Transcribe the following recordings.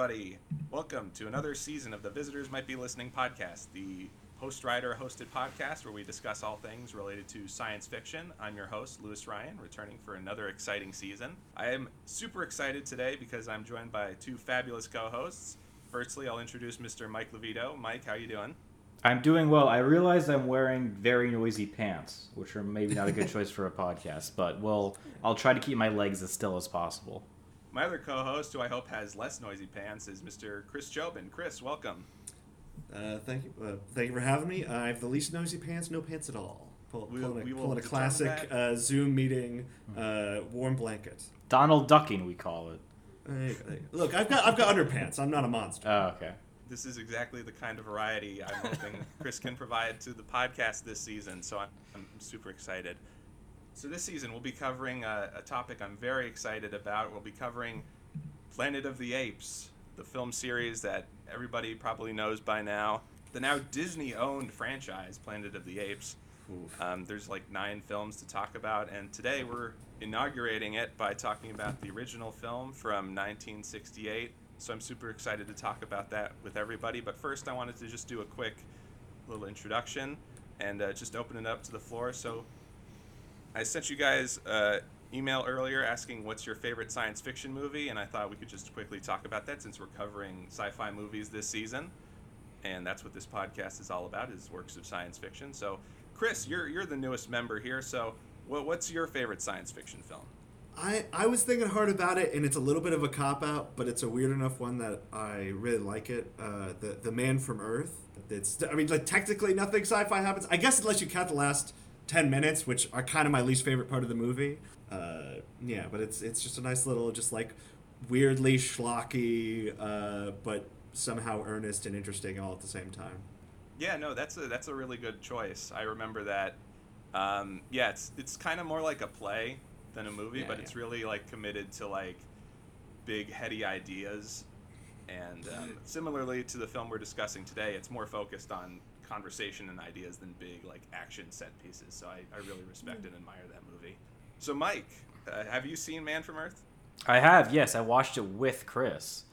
everybody. Welcome to another season of the Visitors Might Be Listening podcast, the Host Rider hosted podcast where we discuss all things related to science fiction. I'm your host, Lewis Ryan, returning for another exciting season. I am super excited today because I'm joined by two fabulous co-hosts. Firstly, I'll introduce Mr. Mike Levito. Mike, how you doing? I'm doing well. I realize I'm wearing very noisy pants, which are maybe not a good choice for a podcast, but well, I'll try to keep my legs as still as possible. My other co-host, who I hope has less noisy pants, is Mr. Chris Jobin. Chris, welcome. Uh, thank you. Uh, thank you for having me. I have the least noisy pants, no pants at all. Pull, We- pulling, we a, will pulling a classic uh, Zoom meeting, uh, warm blanket. Donald ducking, we call it. There you go, there you go. Look, I've got I've got underpants. I'm not a monster. Oh, okay. This is exactly the kind of variety I'm hoping Chris can provide to the podcast this season. So I'm, I'm super excited. So this season we'll be covering a, a topic I'm very excited about. We'll be covering Planet of the Apes, the film series that everybody probably knows by now. The now Disney-owned franchise, Planet of the Apes. Um, there's like nine films to talk about, and today we're inaugurating it by talking about the original film from 1968. So I'm super excited to talk about that with everybody. But first, I wanted to just do a quick little introduction and uh, just open it up to the floor. So I sent you guys uh, email earlier asking what's your favorite science fiction movie, and I thought we could just quickly talk about that since we're covering sci-fi movies this season, and that's what this podcast is all about is works of science fiction. So, Chris, you're you're the newest member here, so what, what's your favorite science fiction film? I I was thinking hard about it, and it's a little bit of a cop out, but it's a weird enough one that I really like it. Uh, the the Man from Earth. It's I mean like technically nothing sci-fi happens. I guess unless you count the last ten minutes, which are kind of my least favorite part of the movie. Uh, yeah, but it's it's just a nice little just like weirdly schlocky, uh, but somehow earnest and interesting all at the same time. Yeah, no, that's a that's a really good choice. I remember that. Um, yeah, it's it's kind of more like a play than a movie, Yeah, but yeah. it's really like committed to like big heady ideas. And um, similarly to the film we're discussing today, it's more focused on conversation and ideas than big like action set pieces. So I, I really respect and admire that movie. So Mike, uh, have you seen Man from Earth? I have, yes. I watched it with Chris.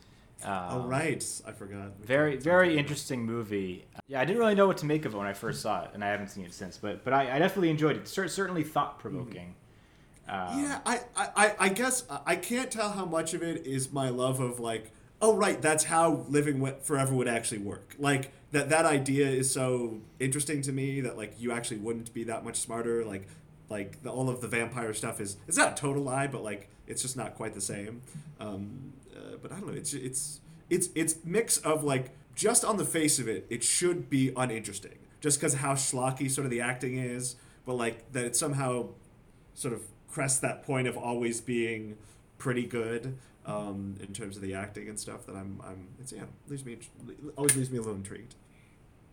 Um, oh right, I forgot. We Very, very about it. interesting movie. Yeah, I didn't really know what to make of it when I first saw it, and I haven't seen it since. But, but I, I definitely enjoyed it. Cer- certainly thought provoking. Um, Yeah, I, I, I- I guess I can't tell how much of it is my love of like, oh right, that's how living forever would actually work. Like that that idea is so interesting to me that like you actually wouldn't be that much smarter. Like like the, all of the vampire stuff is it's not a total lie, but like it's just not quite the same. Um, uh, but I don't know. It's it's it's it's mix of like just on the face of it, it should be uninteresting, just because how schlocky sort of the acting is, but like that it somehow sort of crests that point of always being pretty good um, in terms of the acting and stuff that I'm I'm it's yeah leaves me always leaves me a little intrigued.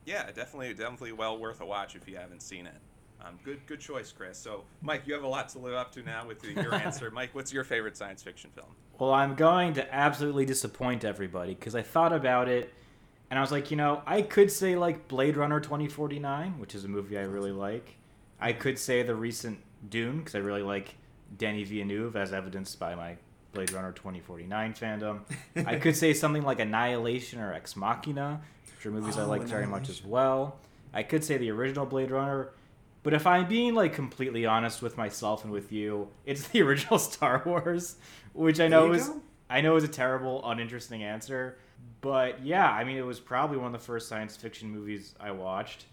Yeah, definitely, definitely well worth a watch if you haven't seen it. Um, good, good choice, Chris. So, Mike, you have a lot to live up to now with your answer. Mike, what's your favorite science fiction film? Well, I'm going to absolutely disappoint everybody because I thought about it and I was like, you know, I could say like Blade Runner 2049, which is a movie I really like. I could say the recent Dune because I really like Danny Villeneuve, as evidenced by my Blade Runner 2049 fandom. I could say something like Annihilation or Ex Machina, which are movies I Oh, like very much as well. I could say the original Blade Runner. But if I'm being like completely honest with myself and with you, it's the original Star Wars, which I know is go. I know is a terrible, uninteresting answer. But yeah, I mean, it was probably one of the first science fiction movies I watched,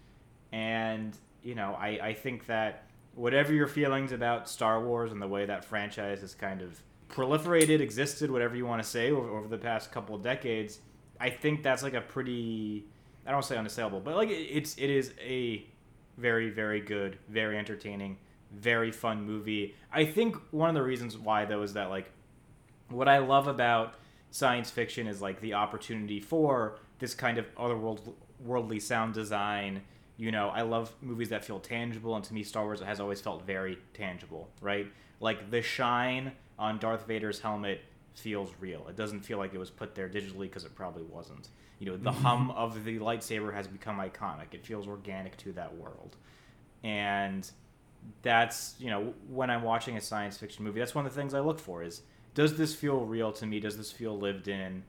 and you know, I I think that whatever your feelings about Star Wars and the way that franchise has kind of proliferated, existed, whatever you want to say, over, over the past couple of decades, I think that's like a pretty I don't want to say unassailable, but like it, it's it is a very very good, very entertaining, very fun movie. I think one of the reasons why though is that like what I love about science fiction is like the opportunity for this kind of otherworld worldly sound design. You know, I love movies that feel tangible, and to me, Star Wars has always felt very tangible, right? Like the shine on Darth Vader's helmet feels real. It doesn't feel like it was put there digitally because it probably wasn't. You know, the hum of the lightsaber has become iconic. It feels organic to that world. And that's, you know, when I'm watching a science fiction movie, that's one of the things I look for is does this feel real to me? Does this feel lived in?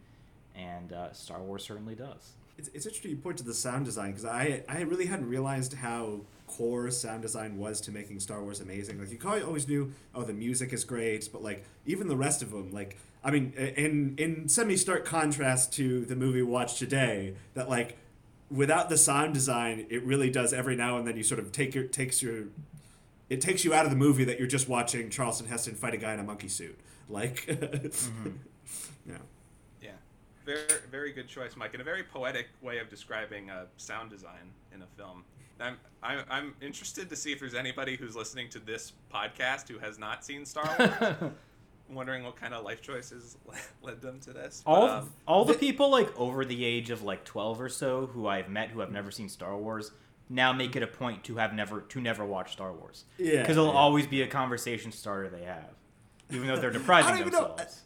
and uh, Star Wars certainly does. It's, it's interesting you point to the sound design because I I really hadn't realized how core sound design was to making Star Wars amazing. Like you probably always knew, oh, the music is great, but like even the rest of them, like I mean, in in semi stark contrast to the movie we watched today, that like without the sound design, it really does every now and then you sort of take your takes your it takes you out of the movie that you're just watching Charlton Heston fight a guy in a monkey suit. Like, mm-hmm. yeah. Yeah. Very, very good choice, Mike, and a very poetic way of describing uh, sound design in a film. I'm, I'm, I'm interested to see if there's anybody who's listening to this podcast who has not seen Star Wars. wondering what kind of life choices led them to this. All, um, all the people like over the age of like 12 or so who I've met who have never seen Star Wars now make it a point to have never to never watch Star Wars. Yeah, because it'll yeah. always be a conversation starter they have, even though they're depriving themselves.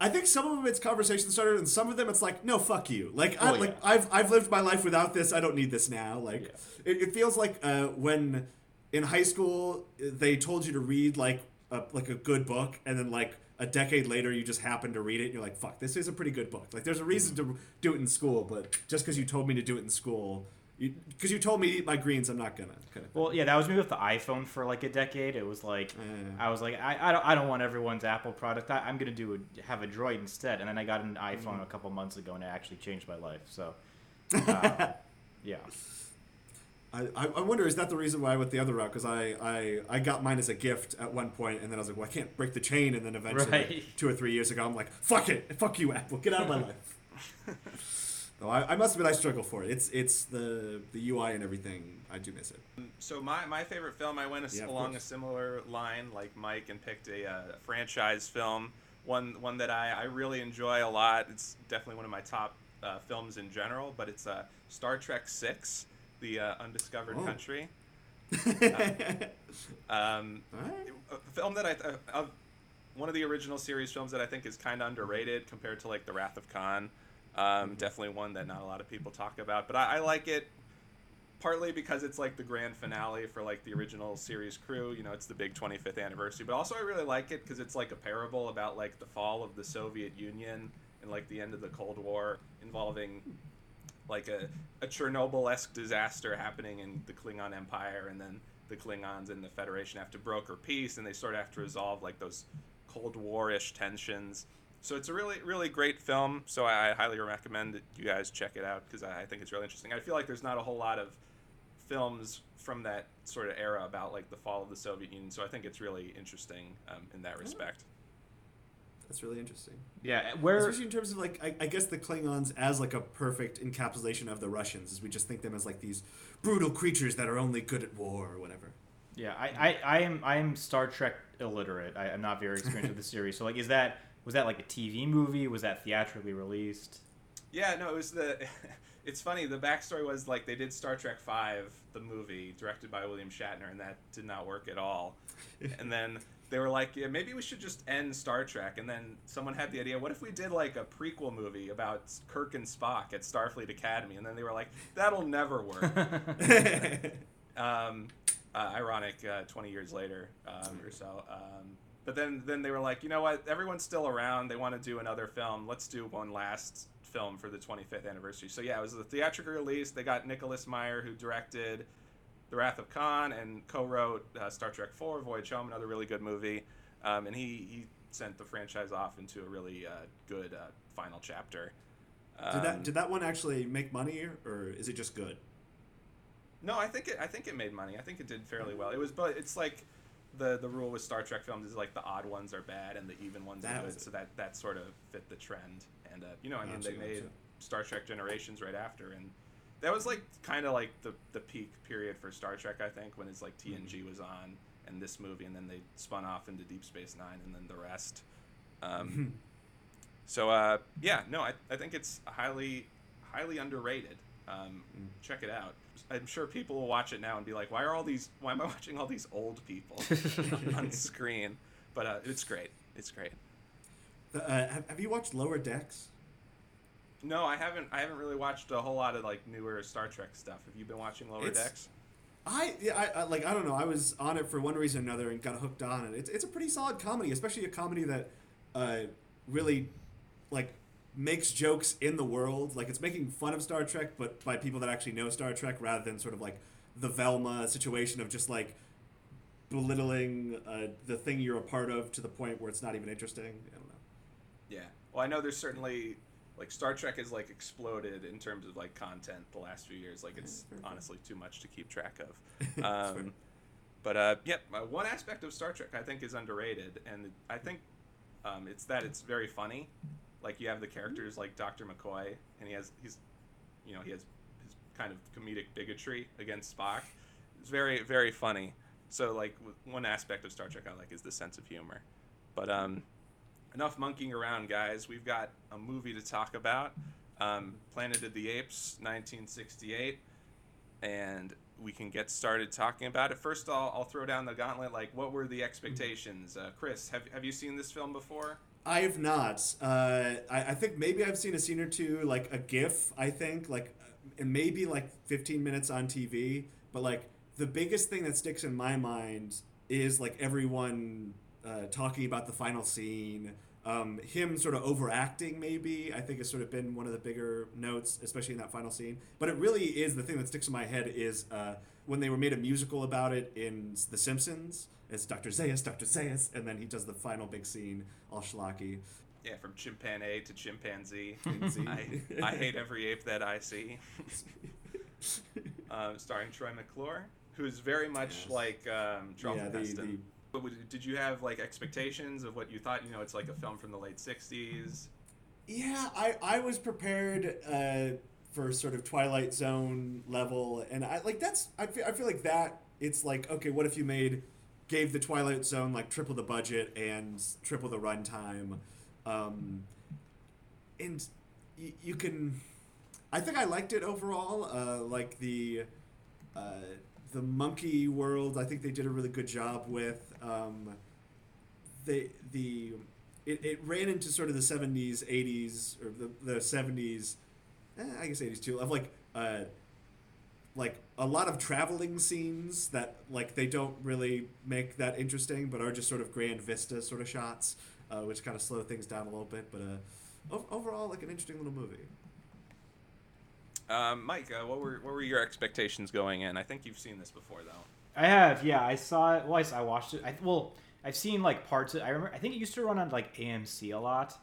I think some of them it's conversation starter, and some of them it's like, no, fuck you. Like, I, like yeah. I've I've lived my life without this. I don't need this now. Like, Yeah. it, it feels like uh, when in high school they told you to read like a, like a good book, and then like a decade later you just happen to read it, and you're like, fuck, this is a pretty good book. Like, there's a reason to do it in school, but just because you told me to do it in school, because you, told me to eat my greens, I'm not gonna. Kind of Well, yeah, that was me with the iPhone for like a decade. It was like Yeah. I was like, I, I don't I don't want everyone's Apple product. I, I'm gonna do a, have a Droid instead. And then I got an iPhone a couple months ago, and it actually changed my life. So, uh, yeah. I, I I wonder is that the reason why I went the other route because I, I I got mine as a gift at one point and then I was like well I can't break the chain and then eventually Right. two or three years ago I'm like fuck it fuck you Apple get out of my life. No, I, I must admit I struggle for it. It's it's the the UI and everything. I do miss it. So my, my favorite film, I went a Yeah, along a similar line like Mike and picked a uh, franchise film, one one that I, I really enjoy a lot. It's definitely one of my top uh, films in general, but it's uh, Star Trek Six, The uh, Undiscovered Oh. Country. Um, Alright. a film that I th- uh, one of the original series films that I think is kind of underrated compared to like The Wrath of Khan. Um, definitely one that not a lot of people talk about, but I, I like it partly because it's like the grand finale for like the original series crew. You know, it's the big 25th anniversary, but also I really like it because it's like a parable about like the fall of the Soviet Union and like the end of the Cold War, involving like a, a Chernobyl-esque disaster happening in the Klingon Empire, and then the Klingons and the Federation have to broker peace, and they sort of have to resolve like those Cold War-ish tensions. So it's a really, really great film. So I, I highly recommend that you guys check it out because I, I think it's really interesting. I feel like there's not a whole lot of films from that sort of era about like the fall of the Soviet Union. So I think it's really interesting um, in that respect. That's really interesting. Yeah, where Especially in terms of like, I, I guess the Klingons as like a perfect encapsulation of the Russians, as we just think them as like these brutal creatures that are only good at war or whatever. Yeah, I, I, I am I am Star Trek illiterate. I, I'm not very experienced with the series. So like, is that was that like a TV movie? Was that theatrically released? Yeah, no, it was the. It's funny. The backstory was like they did Star Trek Five, the movie directed by William Shatner, and that did not work at all. and then they were like, yeah, maybe we should just end Star Trek. And then someone had the idea, what if we did like a prequel movie about Kirk and Spock at Starfleet Academy? And then they were like, that'll never work. um, uh, ironic, uh, 20 years later um, or so. Um, but then, then they were like, you know what? Everyone's still around. They want to do another film. Let's do one last film for the 25th anniversary. So yeah, it was a theatrical release. They got Nicholas Meyer, who directed The Wrath of Khan and co-wrote uh, Star Trek IV, Voyage Home, another really good movie. Um, and he, he sent the franchise off into a really uh, good uh, final chapter. Did Um, that did that one actually make money or is it just good? No, I think it. I think it made money. I think it did fairly well. It was, but it's like the the rule with Star Trek films is like the odd ones are bad and the even ones That are good. So that that sort of fit the trend. And uh, you know, I mean, Gotcha, they made gotcha. Star Trek Generations right after, and that was like kind of like the the peak period for Star Trek. I think when it's like TNG Mm-hmm. was on and this movie, and then they spun off into Deep Space Nine, and then the rest. Mm-hmm. Um, so uh, yeah, no, I, I think it's highly highly underrated. Um, Mm. check it out. I'm sure people will watch it now and be like, "Why are all these? Why am I watching all these old people on screen?" But uh, it's great. It's great. The, uh, have, have you watched Lower Decks? No, I haven't. I haven't really watched a whole lot of like newer Star Trek stuff. Have you been watching Lower It's- Decks? I yeah, I, I like I don't know. I was on it for one reason or another and got hooked on it. It's it's a pretty solid comedy, especially a comedy that uh, really like makes jokes in the world. Like it's making fun of Star Trek, but by people that actually know Star Trek, rather than sort of like the Velma situation of just like belittling uh, the thing you're a part of to the point where it's not even interesting. I don't know. Yeah. Well, I know there's certainly like Star Trek has like exploded in terms of like content the last few years. Like it's honestly too much to keep track of. Um, but uh, yep, uh, one aspect of Star Trek I think is underrated, and I think um, it's that it's very funny. Like you have the characters like Dr. McCoy, and he has he's, you know, he has his kind of comedic bigotry against Spock. It's very very funny. So like one aspect of Star Trek I like is the sense of humor. But um, enough monkeying around, guys. We've got a movie to talk about. Um, Planet of the Apes, 1968, and we can get started talking about it. First, I'll, I'll throw down the gauntlet. Like, what were the expectations? Uh, Chris, have, have you seen this film before? I have not. Uh, I, I think maybe I've seen a scene or two, like a GIF. I think like, uh, maybe like 15 minutes on TV. But like the biggest thing that sticks in my mind is like everyone uh, talking about the final scene. Um, him sort of overacting, maybe I think has sort of been one of the bigger notes, especially in that final scene. But it really is the thing that sticks in my head is uh, when they were made a musical about it in The Simpsons. It's Dr. Zaius, Dr. Zaius, and then he does the final big scene, all schlocky. Yeah, from chimpanzee to chimpanzee. I, I hate every ape that I see. uh, starring Troy McClure, who's very much Yes. like um, Charlton Yeah, the- Heston. But would- did you have like expectations of what you thought? You know, it's like a film from the late '60s. Yeah, I, I was prepared uh, for sort of Twilight Zone level, and I like that's I feel, I feel like that it's like okay, what if you made gave the Twilight Zone like triple the budget and triple the runtime, um, and y- you can. I think I liked it overall. Uh, like the uh, the monkey world, I think they did a really good job with. Um, they the it, it ran into sort of the 70s 80s or the, the 70s eh, i guess 80s too of like uh like a lot of traveling scenes that like they don't really make that interesting but are just sort of grand vista sort of shots uh, which kind of slow things down a little bit but uh ov- overall like an interesting little movie Um, Mike, uh, what were what were your expectations going in? I think you've seen this before, though. I have, yeah. I saw it. Well, I, s- I watched it. I, well, I've seen like parts. Of, I remember. I think it used to run on like AMC a lot.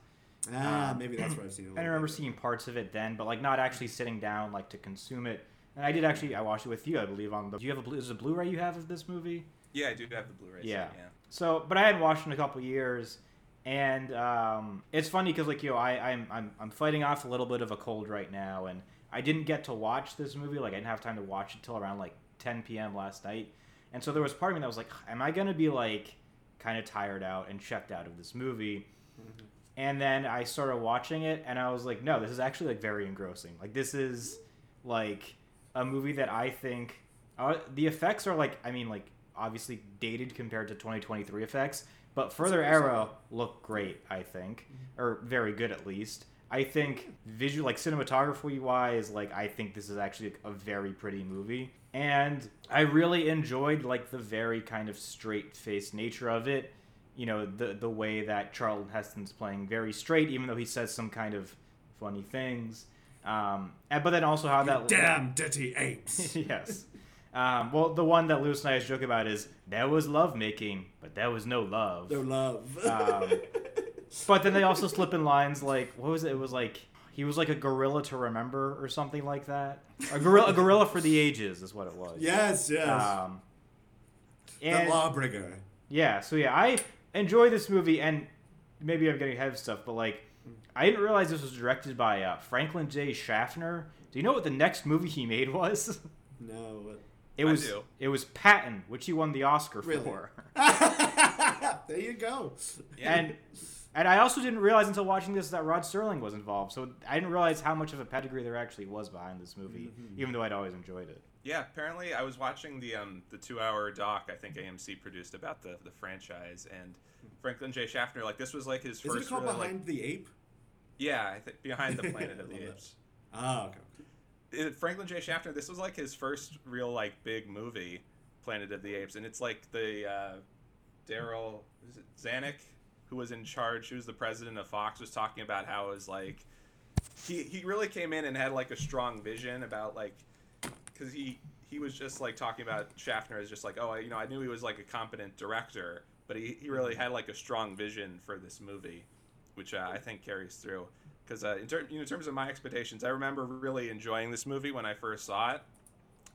Ah Um, maybe that's where i've seen it a I little remember bit. seeing parts of it then, but like not actually sitting down like to consume it. And I did actually. I watched it with you, I believe. On the. Do you have a blue? Is it a Blu-ray you have of this movie? Yeah, I do have the Blu-ray. set, Yeah. yeah. So, but I hadn't watched it in a couple years, and um, it's funny because like you know, I, I'm I'm I'm fighting off a little bit of a cold right now, and I didn't get to watch this movie. Like I didn't have time to watch it till around like 10 p.m. last night, and so there was part of me that was like, am I gonna be like kind of tired out and checked out of this movie? And then I started watching it, and I was like, no, this is actually like very engrossing. Like this is like a movie that I think uh, the effects are like, I mean, like obviously dated compared to 2023 effects, but further arrow look great. I think, or very good at least. I think visual, like cinematography wise, like I think this is actually a very pretty movie, and I really enjoyed like the very kind of straight faced nature of it you know the the way that Charlton Heston's playing very straight, even though he says some kind of funny things. Um, and, but then also how that damn dirty apes yes. Um, well, the one that Lewis and I joke about is there was love making, but there was no love. no love Um, But then they also slip in lines like what was it? It was like he was like a gorilla to remember or something like that. A gorilla, a gorilla for the ages is what it was. yes yes Um, the and- lawbringer yeah, so yeah, I enjoy this movie, and maybe I'm getting ahead of stuff, but like, I didn't realize this was directed by uh, Franklin J. Schaffner. Do you know what the next movie he made was? no It I was do. it was Patton, which he won the Oscar Really? for. there you go and and I also didn't realize until watching this that Rod Serling was involved. So I didn't realize how much of a pedigree there actually was behind this movie, Mm-hmm. even though I'd always enjoyed it. Yeah, apparently I was watching the um the two hour doc I think AMC produced about the the franchise and Franklin J. Schaffner like this was like his is first it called really, behind like the ape yeah I think behind the Planet of the. Apes. ah okay It, Franklin J. Schaffner this was like his first real like big movie Planet of the Apes and it's like the uh, Darryl Zanuck who was in charge who was the president of Fox was talking about how it was like he he really came in and had like a strong vision about like because he he was just like talking about Schaffner as just like oh I, you know I knew he was like a competent director but he, he really had like a strong vision for this movie which uh, I think carries through. Because uh, in, ter- you know, in terms of my expectations I remember really enjoying this movie when I first saw it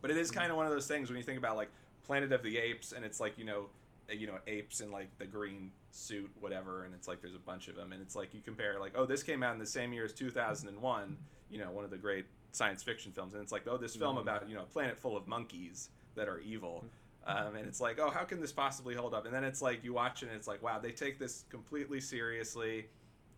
but it is kind of one of those things when you think about like Planet of the Apes and it's like you know uh, you know apes in like the green suit whatever and it's like there's a bunch of them and it's like you compare like oh this came out in the same year as 2001 you know one of the great science fiction films and it's like oh this film about you know a planet full of monkeys that are evil. Um, and it's like oh how can this possibly hold up? And then it's like you watch it and it's like wow they take this completely seriously.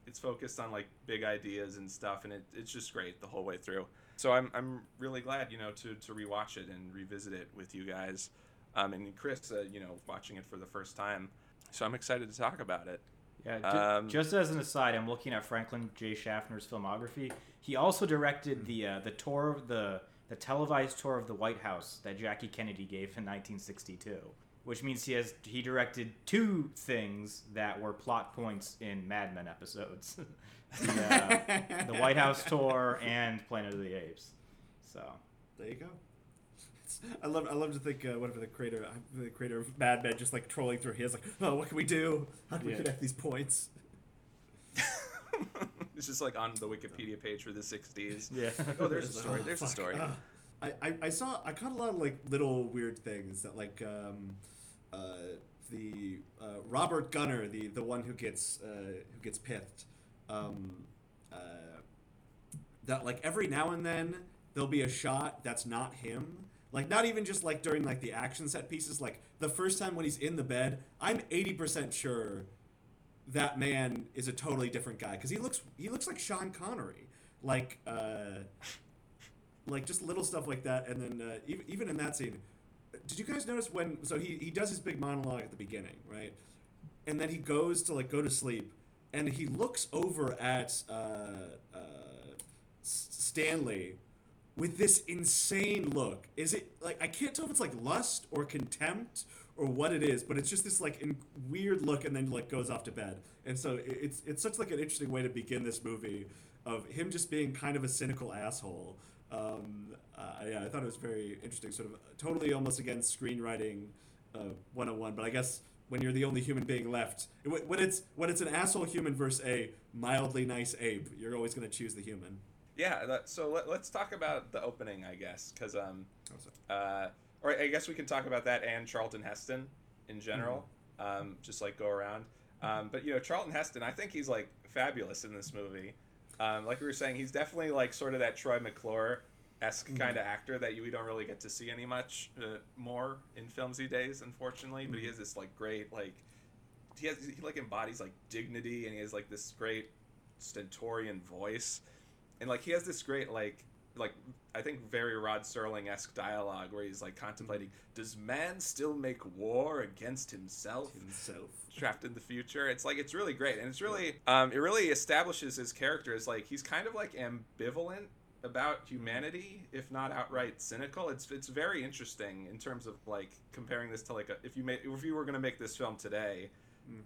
It's focused on like big ideas and stuff and it, it's just great the whole way through. So I'm, I'm really glad you know to, to rewatch it and revisit it with you guys. Um, and Chris uh, you know watching it for the first time. So I'm excited to talk about it Yeah, ju- Um, just as an aside, I'm looking at Franklin J. Schaffner's filmography. He also directed the uh, the tour of the the televised tour of the White House that Jackie Kennedy gave in 1962, which means he has he directed two things that were plot points in Mad Men episodes: the, uh, the White House tour and Planet of the Apes. So There you go. It's, I love I love to think uh, whatever the creator the creator of Mad Men just like trolling through his like oh what can we do? How can we connect these points? It's just like on the Wikipedia page for the 60s yeah, oh there's a It's like, story oh, there's a story. Ah. I, I, I saw I caught a lot of like little weird things that like um, uh, the uh, Robert Gunner the the one who gets uh, who gets pithed um, uh, that like every now and then there'll be a shot that's not him like not even just like during like the action set pieces like the first time when he's in the bed I'm 80% sure that man is a totally different guy because he looks he looks like Sean Connery. Like uh like just little stuff like that and then uh, even, even in that scene did you guys notice when so he, he does his big monologue at the beginning right? And then he goes to like go to sleep and he looks over at uh, uh, stanley with this insane look is it like i can't tell if it's like lust or contempt or what it is but it's just this like in, weird look and then like goes off to bed and so it's it's such like an interesting way to begin this movie of him just being kind of a cynical asshole um, uh, yeah, I thought it was very interesting, sort of totally almost against screenwriting uh, 101. But I guess when you're the only human being left, when when it's when it's an asshole human versus a mildly nice ape, you're always going to choose the human. Yeah, that, so let, let's talk about the opening, I guess, because um, uh, or I guess we can talk about that and Charlton Heston in general, um, just like go around. Um, but you know, Charlton Heston, I think he's like fabulous in this movie. Um, like we were saying, he's definitely like sort of that Troy McClure esque kind of actor that you we don't really get to see any much uh, more in films these days, unfortunately. But he has this like great like he has he like embodies like dignity and he has like this great stentorian voice and like he has this great like like I think very Rod Serling esque dialogue where he's like contemplating: Does man still make war against himself? Himself. Trapped in the future. It's like it's really great, and it's really um, it really establishes his character as like he's kind of like ambivalent about humanity, if not outright cynical. It's it's very interesting in terms of like comparing this to like a, if you made if you were gonna make this film today.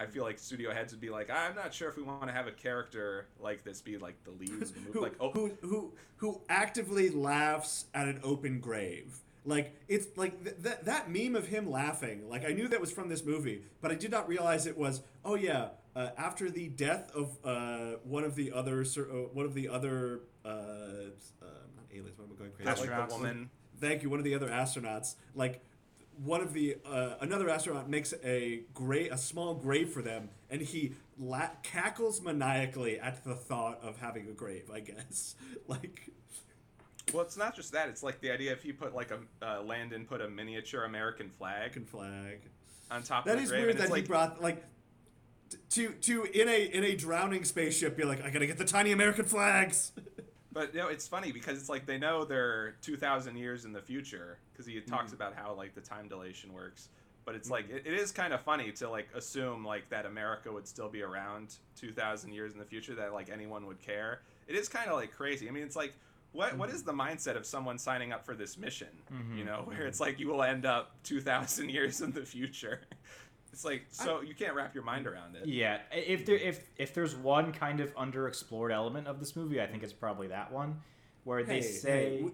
I feel like studio heads would be like, I'm not sure if we want to have a character like this be like the lead of the movie. Who, Like, oh, who who who actively laughs at an open grave. Like it's like th- that that meme of him laughing. Like I knew that was from this movie, but I did not realize it was. Oh yeah, uh, after the death of uh, one of the other uh, one of the other uh, uh, not aliens. What am I going crazy? that like Astronauts. the woman. Thank you. One of the other astronauts, like one of the uh, another astronaut makes a grave, a small grave for them, and he la- cackles maniacally at the thought of having a grave. I guess, like, Well, it's not just that. It's like the idea if you put like a uh, Landon put a miniature American flag American flag. on top That of the is grave, weird that it's he brought like to to in a in a drowning spaceship. Be like, I gotta get the tiny American flags. But you know, it's funny because it's like they know they're two thousand years in the future because he talks mm-hmm. about how like the time dilation works. But it's like mm-hmm. it, it is kind of funny to like assume like that America would still be around two thousand years in the future that like anyone would care. It is kind of like crazy. I mean, it's like what what mm-hmm. is the mindset of someone signing up for this mission? You know, where it's like you will end up two thousand years in the future. It's like so you can't wrap your mind around it. Yeah, if there if if there's one kind of underexplored element of this movie, I think it's probably that one, where they say hey, we,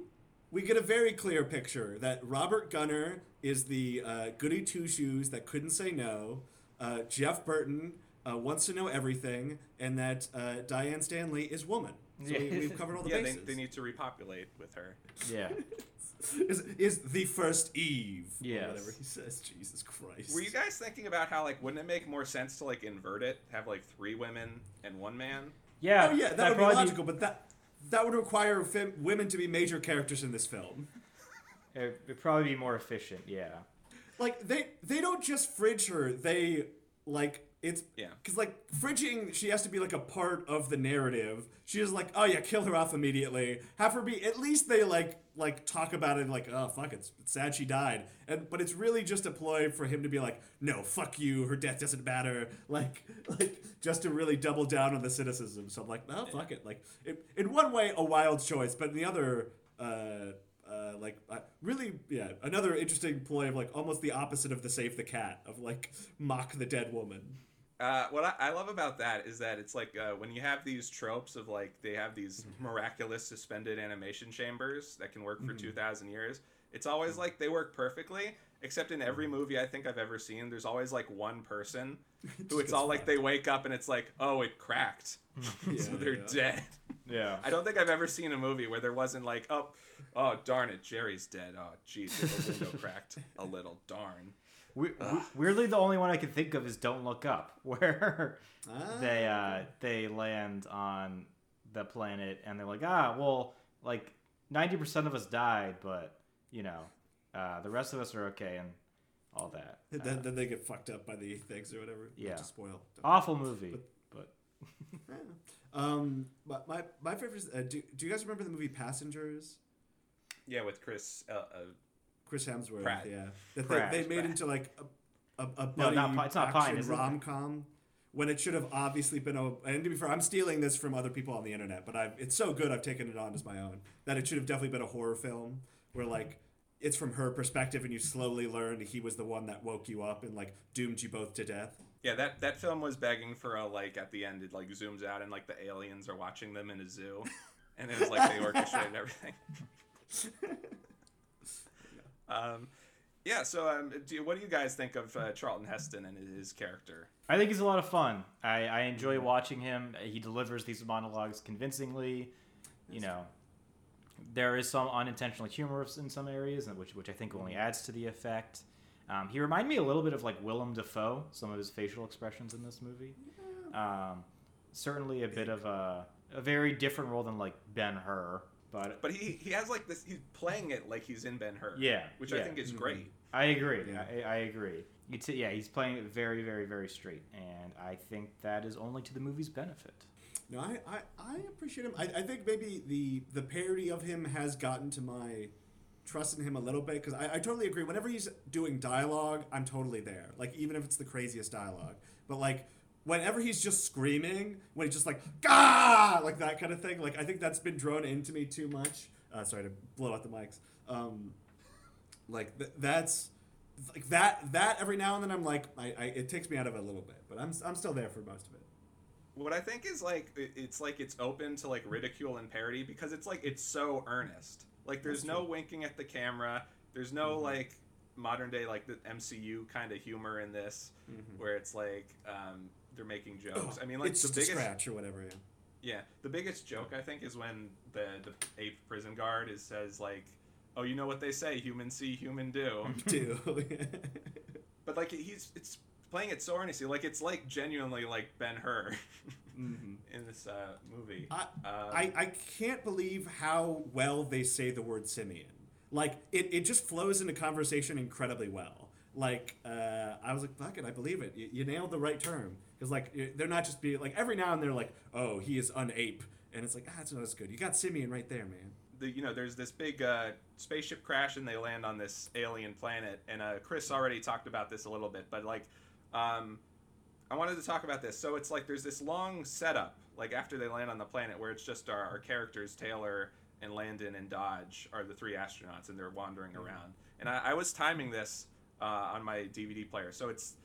we get a very clear picture that Robert Gunner is the uh, goody two shoes that couldn't say no. Uh, Jeff Burton uh, wants to know everything, and that uh, Diane Stanley is woman. So we, Yeah. we've covered all the Yeah, they, bases. they need to repopulate with her. yeah. is, is the first Eve. Yeah. Whatever he says. Jesus Christ. Were you guys thinking about how like wouldn't it make more sense to like invert it, have like three women and one man? Yeah, Oh yeah, that that'd be probably logical, but that that would require fem- women to be major characters in this film. It'd it'd probably be more efficient. Yeah. like they they don't just fridge her they like it's Yeah. because like fridging she has to be like a part of the narrative she is like oh yeah kill her off immediately have her be at least they like like talk about it like oh fuck it's, it's sad she died. And but it's really just a ploy for him to be like no fuck you her death doesn't matter. Like like just to really double down on the cynicism. So i'm like oh fuck it. Like it, in one way a wild choice but in the other uh uh, like uh, really yeah another interesting ploy of like almost the opposite of the save the cat of like mock the dead woman Uh, what I, I love about that is that it's like uh, when you have these tropes of like they have these miraculous suspended animation chambers that can work for 2,000 years. It's always like they work perfectly, except in every movie I think I've ever seen, there's always like one person who it's all like they wake up and it's like, oh, it cracked. so they're yeah. dead. Yeah. I don't think I've ever seen a movie where there wasn't like, oh, oh, darn it, Jerry's dead. Oh, jeez, the window cracked a little. Darn. We, we- weirdly, the only one I can think of is "Don't Look Up," where Ah, they uh, they land on the planet and they're like, ah, well, like ninety percent of us died, but you know, uh, the rest of us are okay and all that. And then, then they get fucked up by the things or whatever Yeah. not to spoil Awful movie, but um but my my favorite is, uh, do, do you guys remember the movie passengers Yeah, with Chris. Uh, uh, chris hemsworth Pratt. yeah that Pratt. they, they made Pratt. into like a, a, a No, buddy not it's not action is it? rom-com when it should have obviously been a and to be fair i'm stealing this from other people on the internet but I've, it's so good i've taken it on as my own that it should have definitely been a horror film where like it's from her perspective and you slowly learn he was the one that woke you up and like doomed you both to death yeah, that, that film was begging for a like at the end it like zooms out and like the aliens are watching them in a zoo, and it was like they orchestrated everything. um, yeah. So, um, do what do you guys think of uh, Charlton Heston and his character? I think he's a lot of fun. I, I enjoy watching him. He delivers these monologues convincingly. You know, there is some unintentional humor in some areas, which which I think only adds to the effect. Um, he reminded me a little bit of like Willem Dafoe, some of his facial expressions in this movie. Um, certainly a bit of a, a very different role than like Ben Hur, but But he he has like this. He's playing it like he's in Ben Hur. Yeah, which I think is mm-hmm. great. I agree. Yeah. I, I agree. It's, yeah, he's playing it very, very, very straight, and I think that is only to the movie's benefit. No, I, I, I appreciate him. I, I think maybe the the parody of him has gotten to my trust in him a little bit because I, I totally agree. Whenever he's doing dialogue, I'm totally there. Like even if it's the craziest dialogue, but like whenever he's just screaming, when he's just like "Gah!" like that kind of thing, like I think that's been drawn into me too much. Uh, sorry to blow out the mics. Um, like th- that's like that that every now and then I'm like I, I it takes me out of it a little bit, but I'm I'm still there for most of it. What I think is like it's like it's open to like ridicule and parody because it's like it's so earnest. Like there's no winking at the camera. There's no like modern day like the MCU kind of humor in this where it's like um, they're making jokes. I mean like it's the biggest scratch or whatever. Yeah. yeah the biggest joke I think is when the the eighth prison guard is says like oh you know what they say human see human do do. but like he's it's playing it so earnestly like it's like genuinely like Ben Hur Mhm. in this uh, movie. I, Um, I I can't believe how well they say the word simian. Like it, it just flows into conversation incredibly well. Like uh, I was like, fuck it, I believe it. You, you nailed the right term because like they're not just being like every now and they're like, oh, he is an ape, and it's like ah, that's not as good. You got simian right there, man. the you know there's this big uh, spaceship crash and they land on this alien planet and uh, Chris already talked about this a little bit but like um, I wanted to talk about this so it's like there's this long setup like after they land on the planet where it's just our, our characters Taylor and Landon and Dodge are the three astronauts and they're wandering around and I, I was timing this uh, on my DVD player so it's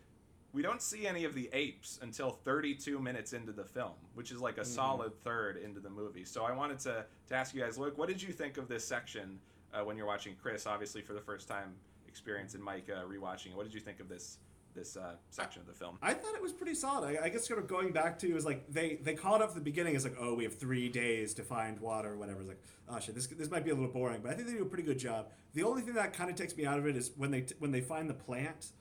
we don't see any of the apes until 32 minutes into the film, which is like a solid third into the movie. So I wanted to, to ask you guys, Luke, what did you think of this section uh, when you're watching Chris, obviously for the first time experience, and Mike uh, rewatching it? What did you think of this this uh, section of the film? I thought it was pretty solid. I, I guess sort of going back to is like they they call it up at the beginning as like oh we have three days to find water or whatever. It's like oh shit this this might be a little boring, but I think they do a pretty good job. The only thing that kind of takes me out of it is when they t- when they find the plant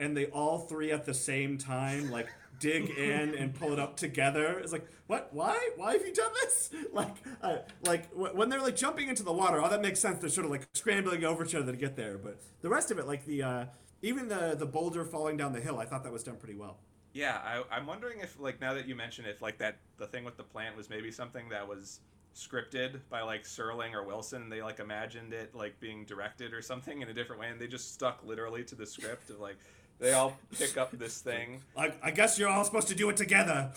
and they all three at the same time like dig in and pull it up together. It's like what? Why? Why have you done this? Like uh, like wh- when they're like jumping into the water, oh that makes sense. They're sort of like scrambling over each other to get there, but the rest of it like the. Uh, even the the boulder falling down the hill, I thought that was done pretty well. Yeah, I, I'm wondering if like now that you mention it, like that the thing with the plant was maybe something that was scripted by like Serling or Wilson, and they like imagined it like being directed or something in a different way, and they just stuck literally to the script of like they all pick up this thing. I, I guess you're all supposed to do it together.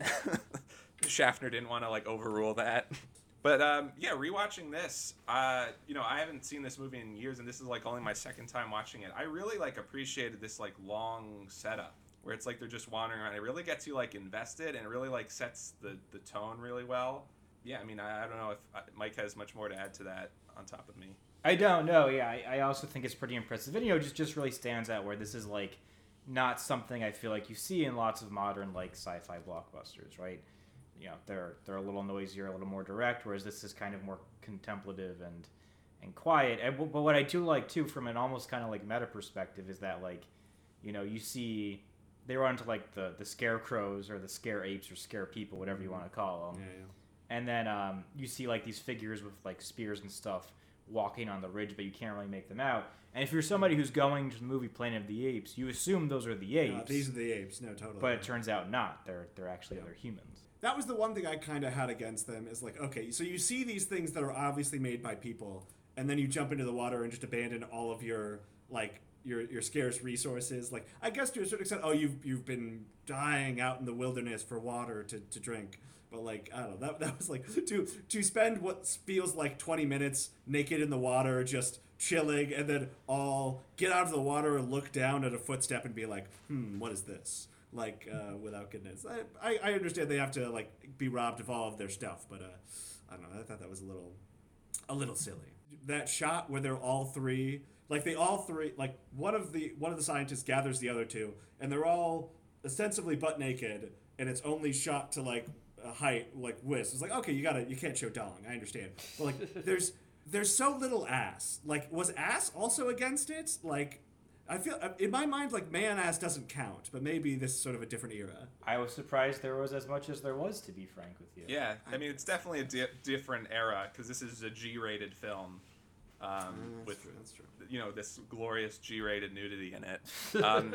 Schaffner didn't want to like overrule that. But um, yeah, rewatching this, uh, you know, I haven't seen this movie in years, and this is like only my second time watching it. I really like appreciated this like long setup where it's like they're just wandering around. It really gets you like invested, and it really like sets the the tone really well. Yeah, I mean, I, I don't know if uh, Mike has much more to add to that on top of me. I don't know. Yeah, I, I also think it's pretty impressive. And, you know, just just really stands out where this is like not something I feel like you see in lots of modern like sci-fi blockbusters, right? You know, they're they're a little noisier, a little more direct, whereas this is kind of more contemplative and and quiet. And, but what I do like too, from an almost kind of like meta perspective, is that like, you know, you see they run into like the the scarecrows or the scare apes or scare people, whatever you want to call them Yeah, yeah. and then um, you see like these figures with like spears and stuff walking on the ridge, but you can't really make them out. And if you're somebody who's going to the movie Planet of the Apes, you assume those are the apes, these are the apes. No, totally. but it turns out not. They're they're actually other humans. That was the one thing I kind of had against them is like, okay, so you see these things that are obviously made by people, and then you jump into the water and just abandon all of your like your your scarce resources. Like, I guess to a certain extent, oh, you've you've been dying out in the wilderness for water to, to drink. But like, I don't know, that, that was like to to spend what feels like twenty minutes naked in the water, just chilling, and then all get out of the water and look down at a footstep and be like, hmm, what is this? Like uh, without goodness. I, I I understand they have to like be robbed of all of their stuff, but uh, I don't know. I thought that was a little a little silly. That shot where they're all three, like they all three, like one of the one of the scientists gathers the other two, and they're all ostensibly butt naked, and it's only shot to like a height like width. It's like okay, you gotta you can't show dong. I understand, but like there's there's so little ass. Like was ass also against it? Like I feel in my mind like man ass doesn't count, but maybe this is sort of a different era. I was surprised there was as much as there was, to be frank with you. Yeah, I mean, it's definitely a di- different era because this is a G-rated film. Um, with That's true. you know this glorious G-rated nudity in it. Um,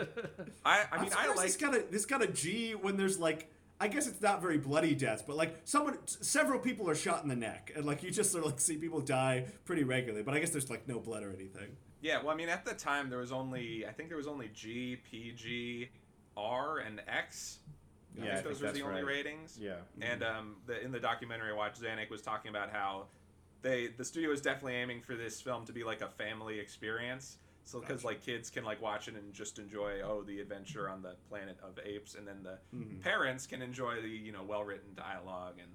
I, I I mean, I like this got a this got a G when there's like I guess it's not very bloody deaths, but like someone several people are shot in the neck, and like you just sort of like see people die pretty regularly. But I guess there's like no blood or anything. Yeah, well, I mean, at the time there was only I think there was only G, PG, R, and X. I Yeah, think I those think were the only right. ratings. Yeah. And um, the, in the documentary I watched, Zanuck was talking about how they the studio is definitely aiming for this film to be like a family experience. So because like kids can like watch it and just enjoy oh the adventure on the planet of apes, and then the Mm-hmm. parents can enjoy the you know well written dialogue and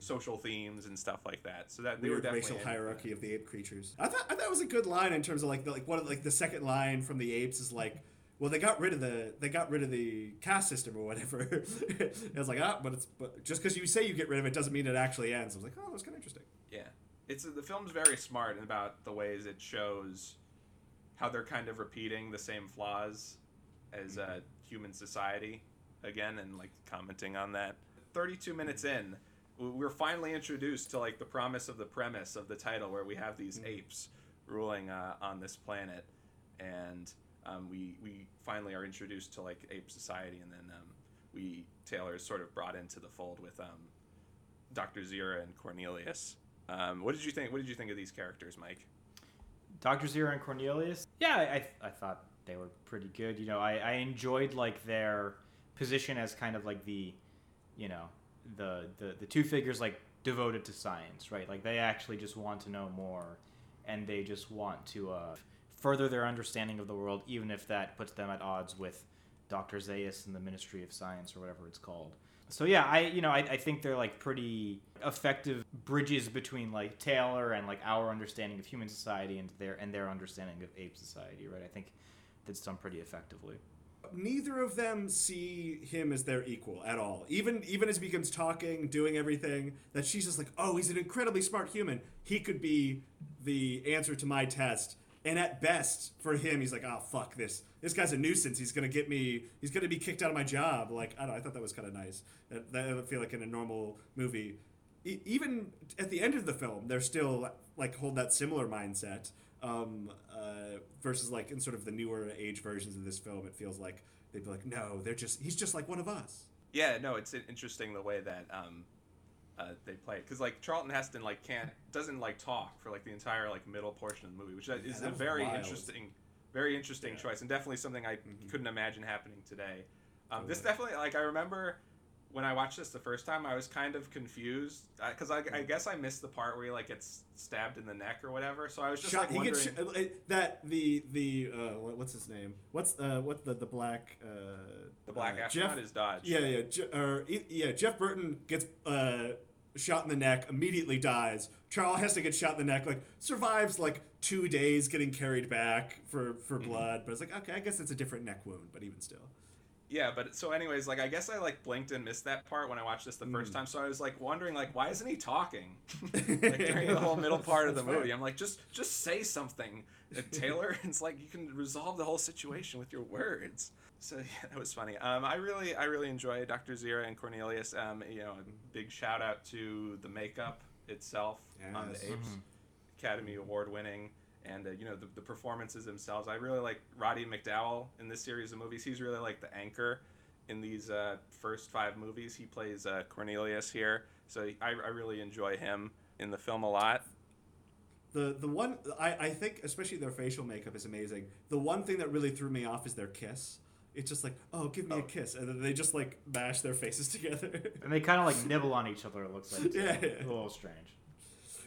social themes and stuff like that. So that they were Weird definitely racial aiming for hierarchy of the ape creatures. I thought I thought it was a good line in terms of like the, like one of like the second line from the apes is like. Well, they got rid of the they got rid of the caste system or whatever. it was like ah, but it's but just because you say you get rid of it doesn't mean it actually ends. I was like, oh, that's kind of interesting. Yeah, it's the film's very smart about the ways it shows how they're kind of repeating the same flaws as uh, human society again, and like commenting on that. Thirty-two minutes in, w- we're finally introduced to like the promise of the premise of the title, where we have these apes ruling uh, on this planet, and um, we we finally are introduced to like ape society, and then um, we Taylor is sort of brought into the fold with um, Dr. Zira and Cornelius. Um, what did you think? What did you think of these characters, Mike? Dr. Zira and Cornelius. Yeah, I, I thought they were pretty good. You know, I, I enjoyed like their position as kind of like the, you know, the, the the two figures like devoted to science, right? Like they actually just want to know more, and they just want to uh, further their understanding of the world, even if that puts them at odds with Dr. Zaius and the Ministry of Science or whatever it's called. So yeah, I you know I, I think they're like pretty effective bridges between like Taylor and like our understanding of human society and their and their understanding of ape society, right? I think that's done pretty effectively. Neither of them see him as their equal at all. Even even as he begins talking, doing everything, that she's just like, oh, he's an incredibly smart human. He could be the answer to my test. And at best, for him, he's like, oh fuck this. This guy's a nuisance. He's gonna get me. He's gonna be kicked out of my job. Like I don't. know, I thought that was kind of nice. That, that I feel like in a normal movie, e- even at the end of the film, they're still like hold that similar mindset. Um, uh, versus like in sort of the newer age versions of this film, it feels like they'd be like, no, they're just he's just like one of us. Yeah, no, it's interesting the way that um, uh, they play it because like Charlton Heston like can't doesn't like talk for like the entire like middle portion of the movie, which is a very wild. interesting, very interesting Yeah. choice and definitely something I Mhm. couldn't imagine happening today. Um, This definitely like I remember when I watched this the first time, I was kind of confused because I, I guess I missed the part where he like gets stabbed in the neck or whatever. So I was just Shot, like he wondering. gets sh- uh, that the the uh, what's his name? What's uh what the the black uh, the black uh, astronaut Jeff, is Dodge. Yeah, yeah, Je- or yeah. Jeff Burton gets uh, shot in the neck, immediately dies. Charles has to get shot in the neck, like survives like two days getting carried back for for Mm-hmm. blood. But it's like okay, I guess it's a different neck wound, but even still. Yeah, but so anyways, like I guess I like blinked and missed that part when I watched this the first Mm. time. So I was like wondering, like, why isn't he talking like during the whole middle part of the movie? I'm like, just just say something, uh, Taylor. it's like you can resolve the whole situation with your words. So yeah, that was funny. Um, I really I really enjoy Dr. Zira and Cornelius. Um, you know, big shout out to the makeup itself on the Yes. apes, Mhm. Academy Award winning. And uh, you know the, the performances themselves. I really like Roddy McDowall in this series of movies. He's really like the anchor in these uh, first five movies. He plays uh, Cornelius here, so I, I really enjoy him in the film a lot. The the one I, I think especially their facial makeup is amazing. The one thing that really threw me off is their kiss. It's just like, oh, give me Oh. a kiss, and then they just like mash their faces together. And they kind of like nibble on each other. It looks like too. Yeah, yeah. a little strange.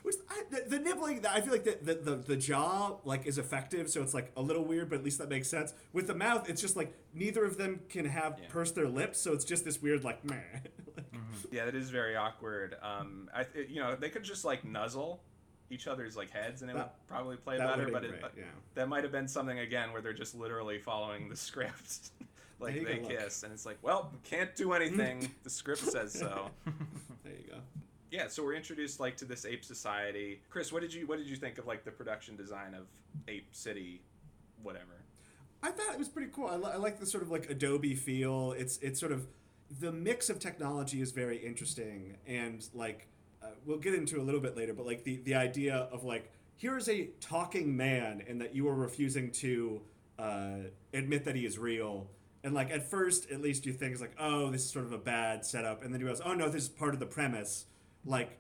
Which I, the, the nibbling, I feel like the, the, the, the jaw like is effective, so it's like a little weird, but at least that makes sense. With the mouth, it's just like neither of them can have Yeah. purse their lips, so it's just this weird like meh. Like, Yeah, that is very awkward. Um, I it- you know they could just like nuzzle each other's like heads, and it That- would probably play better. But it, yeah. that might have been something again where they're just literally following the script. like they go, look. kiss, and it's like, well, can't do anything. the script says so. Yeah, so we're introduced like to this ape society. Chris, what did you what did you think of like the production design of Ape City, whatever? I thought it was pretty cool. I, li- I like the sort of like Adobe feel. It's it's sort of the mix of technology is very interesting, and like uh, we'll get into a little bit later. But like the the idea of like here is a talking man, and that you are refusing to uh, admit that he is real. And like at first, at least you think it's like, oh, this is sort of a bad setup, and then you realize, oh no, this is part of the premise. Like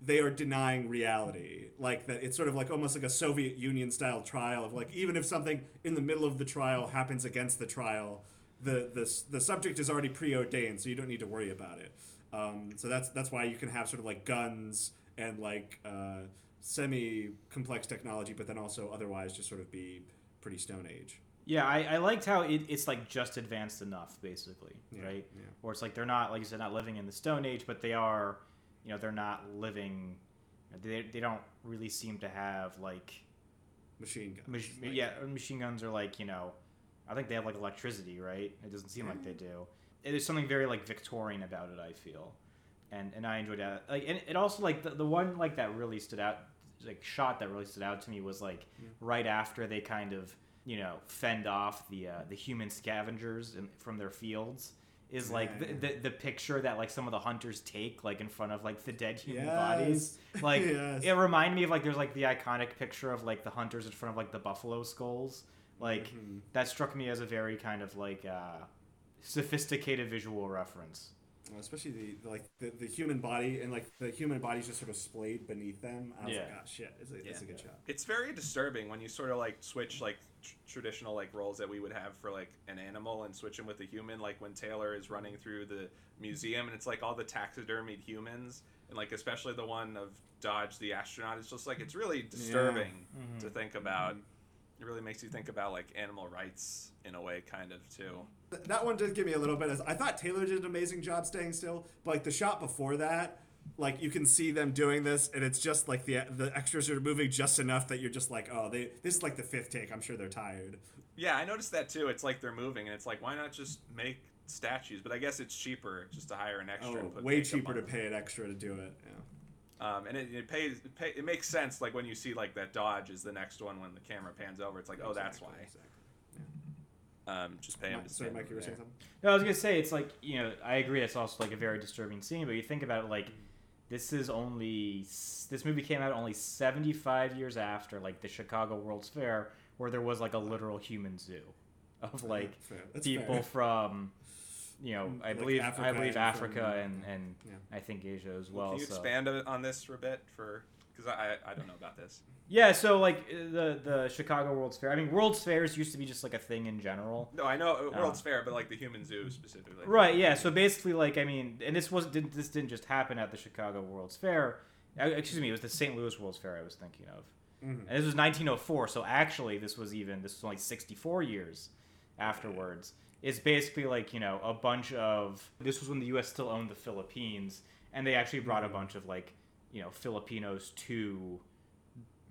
they are denying reality like that it's sort of like almost like a soviet union style trial of like even if something in the middle of the trial happens against the trial the the, the subject is already preordained so you don't need to worry about it um, so that's that's why you can have sort of like guns and like uh, semi complex technology but then also otherwise just sort of be pretty stone age Yeah, I, I liked how it, it's like just advanced enough, basically, Yeah, right? yeah. Where it's like they're not, like you said, not living in the Stone Age, but they are, you know, they're not living. They, they don't really seem to have like, machine guns mach- like- yeah, machine guns are like you know, I think they have like electricity, right? It doesn't seem like they do. Is something very like Victorian about it. I feel, and and I enjoyed that. Like, and it also like the, the one like that really stood out, like shot that really stood out to me was like right after they kind of you know fend off the uh, the human scavengers in, from their fields. Is like Yeah, the, the the picture that like some of the hunters take like in front of like the dead human Yes. bodies. Like Yes. it reminded me of like there's like the iconic picture of like the hunters in front of like the buffalo skulls. Like Mhm. that struck me as a very kind of like uh, sophisticated visual reference. Especially the, the like the, the human body and like the human body's just sort of splayed beneath them. I was like, Yeah. oh shit, it's a, it's a Yeah. good shot. It's very disturbing when you sort of like switch like tr- traditional like roles that we would have for like an animal and switch them with a human. Like when Taylor is running through the museum and it's like all the taxidermied humans and like especially the one of Dodge the astronaut. It's just like it's really disturbing Mhm. to think about. It really makes you think about like animal rights in a way, kind of too. That one did give me a little bit. Of, I thought Taylor did an amazing job staying still, but like the shot before that, like you can see them doing this, and it's just like the the extras are moving just enough that you're just like, oh, they this is like the fifth take. I'm sure they're tired. Yeah, I noticed that too. It's like they're moving, and it's like, why not just make statues? But I guess it's cheaper just to hire an extra. Oh, and put way cheaper to pay an extra to do it. Yeah. Um, and it, it pays. It, pay, it makes sense. Like when you see like that dodge is the next one when the camera pans over. It's like, oh, that's why. exactly. Um, just pay him. Mi- to Sorry, Mike, you were over saying something. No, I was gonna say it's like you know I agree it's also like a very disturbing scene, but you think about it like this is only this movie came out only 75 years after like the Chicago World's Fair where there was like a literal human zoo of like Fair. People fair. from you know mm, I Like believe I Africa believe and Africa from- and and Yeah. I think Asia as Well, well. can you so. expand on this for a bit, for because I I don't know about this. Yeah, so like uh, the the Chicago World's Fair. I mean, World's Fairs used to be just like a thing in general. No, I know uh. World's Fair, but like the human zoo specifically. Right. Yeah. So basically, like, I mean, and this was didn't this didn't just happen at the Chicago World's Fair. Uh, Excuse me, it was the St. Louis World's Fair I was thinking of, Mhm. and this was 1904. So actually, this was even this was only 64 years afterwards. It's basically like you know a bunch of this was when the U.S. still owned the Philippines, and they actually brought a bunch of like you know Filipinos to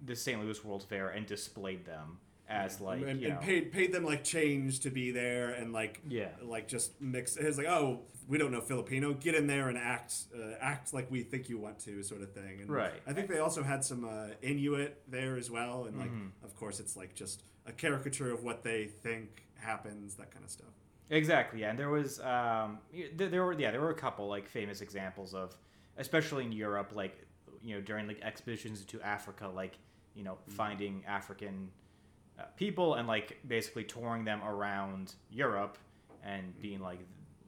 the St. Louis World's Fair and displayed them as like and, and paid paid them like change to be there and like Yeah. like just mix it's like oh we don't know Filipino get in there and act uh, act like we think you want to sort of thing and Right. I think they also had some uh, Inuit there as well and like Mhm. of course it's like just a caricature of what they think happens that kind of stuff Exactly, yeah. And there was, um, there, there were, yeah, there were a couple like famous examples of, especially in Europe, like you know during like expeditions to Africa, like you know finding African uh, people and like basically touring them around Europe and being like,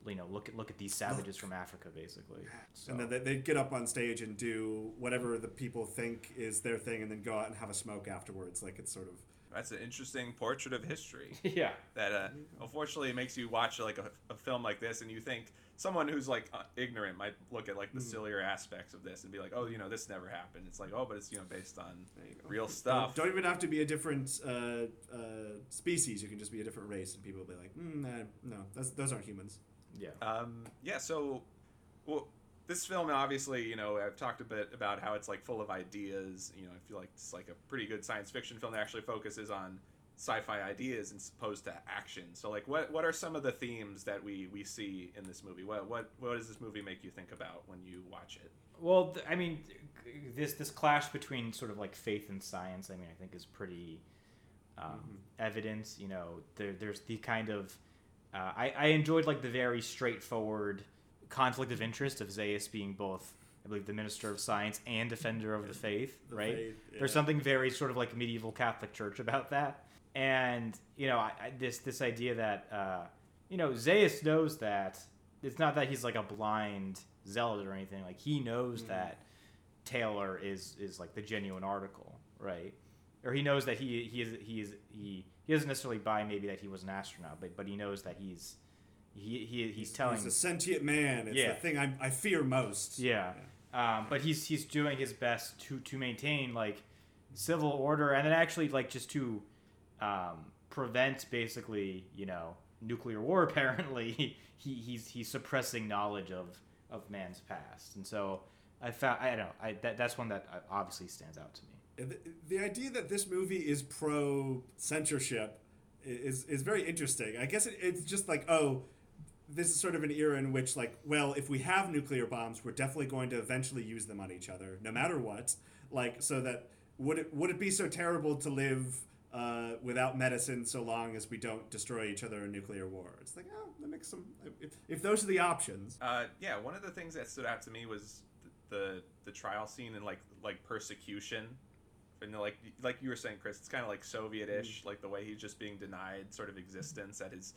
you know, look at look at these savages from Africa, basically. So, and then they, they'd get up on stage and do whatever the people think is their thing and then go out and have a smoke afterwards. Like it's sort of That's an interesting portrait of history. yeah, that uh, unfortunately makes you watch like a, a film like this and you think someone who's like uh, ignorant might look at like the sillier aspects of this and be like oh you know this never happened it's like oh but it's you know based on There you go. real stuff Don't even have to be a different uh, uh, species. You can just be a different race, and people will be like, mm, nah, "No, that's, those aren't humans." yeah. um, yeah so well this film obviously you know i've talked a bit about how it's like full of ideas you know i feel like it's like a pretty good science fiction film that actually focuses on sci-fi ideas as opposed to action so like what what are some of the themes that we we see in this movie what what what does this movie make you think about when you watch it Well, th- I mean, this this clash between sort of like faith and science, I mean, I think is pretty um, evident. You know, there, there's the kind of uh, I, I enjoyed like the very straightforward conflict of interest of Zaius being both, I believe, the minister of science and defender of the faith. The right? faith, There's something very sort of like medieval Catholic Church about that, and you know, I, I, this this idea that uh, you know Zaius knows that it's not that he's like a blind zealot or anything. Like he knows Mhm. that Taylor is is like the genuine article, right? Or he knows that he he is he is he he doesn't necessarily buy maybe that he was an astronaut, but but he knows that he's he, he he's telling He's a sentient man. It's Yeah. the thing I, I fear most. yeah. Um, but he's he's doing his best to to maintain like civil order and then actually like just to um, prevent basically you know nuclear war. Apparently, he he's he's suppressing knowledge of of man's past, and so I found I don't know I that, that's one that uh, obviously stands out to me. The, the idea that this movie is pro censorship is is very interesting. I guess it, it's just like oh, this is sort of an era in which like well, if we have nuclear bombs, we're definitely going to eventually use them on each other, no matter what. Like so that would it would it be so terrible to live? Uh, without medicine, so long as we don't destroy each other in nuclear war, it's like, oh, that makes some. If, if those are the options, Uh, yeah, one of the things that stood out to me was the the, the trial scene and like like persecution, and like like you were saying, Chris, it's kind of like Soviet-ish, like the way he's just being denied sort of existence at his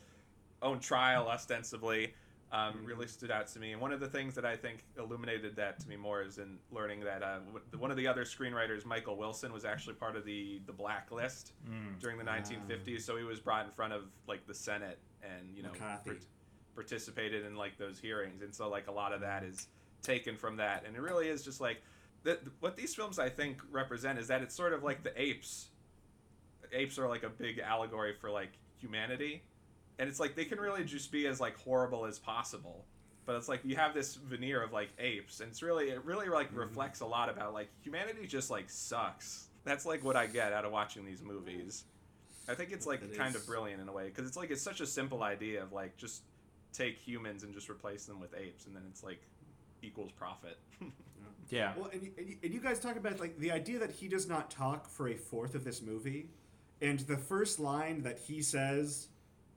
own trial, ostensibly. Um, really stood out to me, and one of the things that I think illuminated that to me more is in learning that uh, one of the other screenwriters, Michael Wilson, was actually part of the the blacklist during the 1950s. So he was brought in front of like the Senate, and you know, participated in like those hearings, and so like a lot of that is taken from that, and it really is just like that. What these films I think represent is that it's sort of like the apes. Apes are like a big allegory for like humanity, and it's like they can really just be as like horrible as possible. But it's like you have this veneer of like apes, and it's really it really like Mm-hmm. reflects a lot about like humanity just like sucks. That's like what I get out of watching these movies. I think it's like It kind is. of brilliant in a way because it's like it's such a simple idea of like just take humans and just replace them with apes, and then it's like equals profit. Yeah. Well, and and, and you guys talk about like the idea that he does not talk for a fourth of this movie, and the first line that he says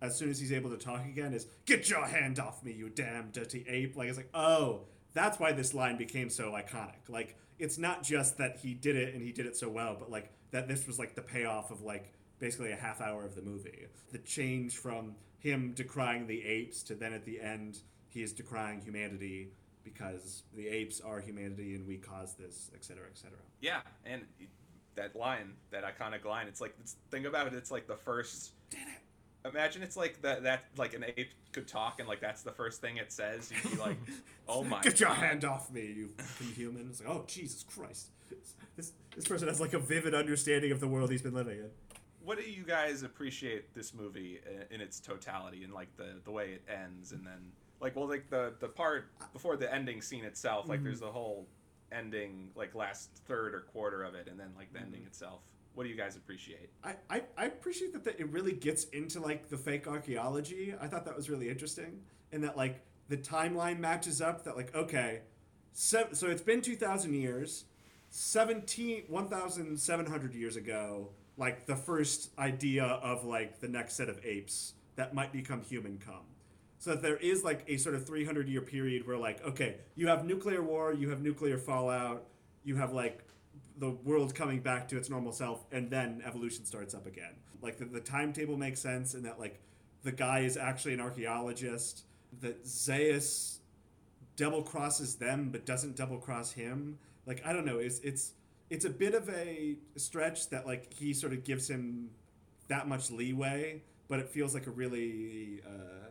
as soon as he's able to talk again is "Get your hand off me, you damn dirty ape!" Like it's like, oh, that's why this line became so iconic. Like it's not just that he did it and he did it so well, but like that this was like the payoff of like basically a half hour of the movie. The change from him decrying the apes to then at the end he is decrying humanity because the apes are humanity and we caused this, et cetera, et cetera. Yeah, and that line, that iconic line, it's like it's, think about it. It's like the first. Imagine it's like that that like an ape could talk and like that's the first thing it says. You'd be like, oh my. Get your God. hand off me, you fucking human. It's like, oh, Jesus Christ. This, this person has like a vivid understanding of the world he's been living in. What do you guys appreciate this movie in, in its totality and like the the way it ends and then like well like the the part before the ending scene itself like there's mm-hmm. the whole ending like last third or quarter of it and then like the ending mm-hmm. itself. What do you guys appreciate? I, I, I appreciate that the, it really gets into like the fake archaeology. I thought that was really interesting, and that like the timeline matches up. That like okay, sev- so it's been two thousand years, 17, 1,700 years ago. Like the first idea of like the next set of apes that might become human come. So that there is like a sort of 300 year period where like okay, you have nuclear war, you have nuclear fallout, you have like the world coming back to its normal self and then evolution starts up again like the, the timetable makes sense and that like the guy is actually an archaeologist that Zaius double crosses them but doesn't double cross him like i don't know it's it's it's a bit of a stretch that like he sort of gives him that much leeway but it feels like a really uh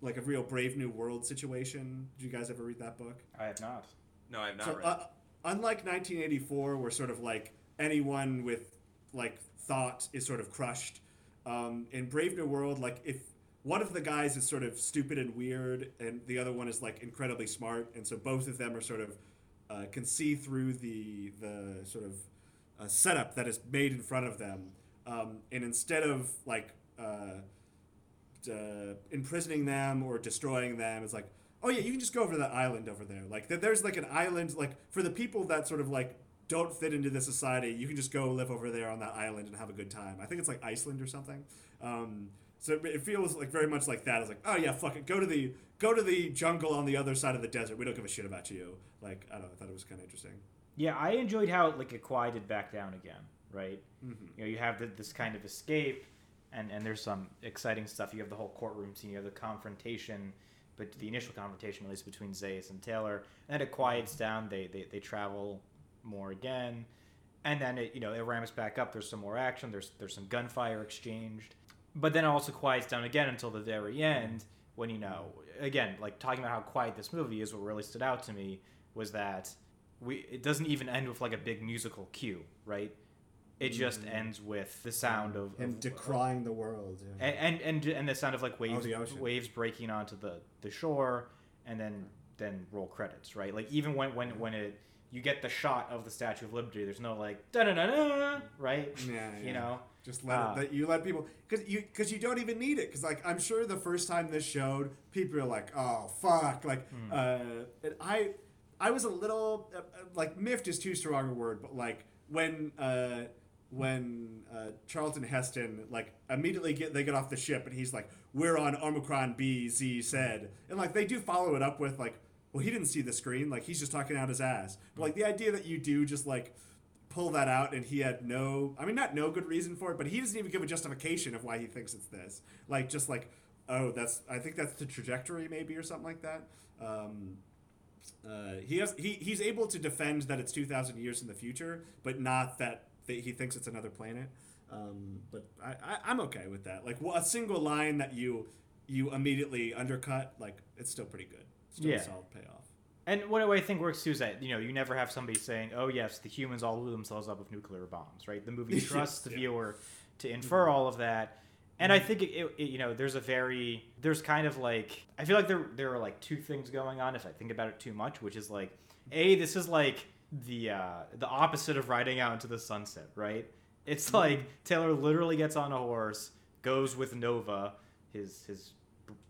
like a real brave new world situation did you guys ever read that book I have not. No, I have not so, read. uh, unlike 1984, where sort of like anyone with like thought is sort of crushed, um, in Brave New World, like if one of the guys is sort of stupid and weird, and the other one is like incredibly smart, and so both of them are sort of uh, can see through the the sort of uh, setup that is made in front of them, um, and instead of like uh, uh, imprisoning them or destroying them it's like, oh yeah, you can just go over to that island over there. Like there's like an island like for the people that sort of like don't fit into the society, you can just go live over there on that island and have a good time. I think it's like Iceland or something. Um, so it- feels like very much like that. It's like, oh yeah, fuck it, go to the go to the jungle on the other side of the desert. We don't give a shit about you. Like I don't know, I thought it was kind of interesting. Yeah, I enjoyed how it like it quieted back down again, right? Mm-hmm. You know, you have the, this kind of escape, and and there's some exciting stuff. You have the whole courtroom scene. You have the confrontation, but the initial confrontation, at least between Zaius and Taylor, and then it quiets mm-hmm. down. They they, they travel more again, and then it you know it ramps back up. There's some more action. There's there's some gunfire exchanged, but then it also quiets down again until the very end when you know again like talking about how quiet this movie is. What really stood out to me was that we it doesn't even end with like a big musical cue, right? It just ends with the sound of, Him of decrying the world. Yeah. and, and and and the sound of like waves the waves breaking onto the the shore and then then roll credits right like even when when when it you get the shot of the statue of liberty there's no like da da da da right Yeah, you know Just let Uh, it. That you let people because you because you don't even need it because like I'm sure the first time this showed, people are like, oh fuck, like Hmm. uh, and I I was a little uh, uh, like miffed is too strong a word, but like when uh when uh, Charlton Heston like immediately get they get off the ship and he's like, we're on Omicron B Z said, and like they do follow it up with like. Well, he didn't see the screen. Like he's just talking out his ass. But like the idea that you do just like pull that out and he had no I mean not no good reason for it, but he doesn't even give a justification of why he thinks it's this. Like just like oh that's I think that's the trajectory maybe or something like that. Um, uh, he has he, he's able to defend that it's 2000 years in the future, but not that, that he thinks it's another planet. Um, but I, I I'm okay with that. Like well, a single line that you you immediately undercut, like it's still pretty good. Still Yeah. a solid payoff. and what I think works too is that you know you never have somebody saying, "Oh yes, the humans all blew themselves up with nuclear bombs," right? The movie trusts the yeah. viewer to infer all of that. And I think it, it, it, you know, there's a very, there's kind of like, I feel like there there are like two things going on if I think about it too much, which is like, a, this is like the uh, the opposite of riding out into the sunset, right? It's like Taylor literally gets on a horse, goes with Nova, his his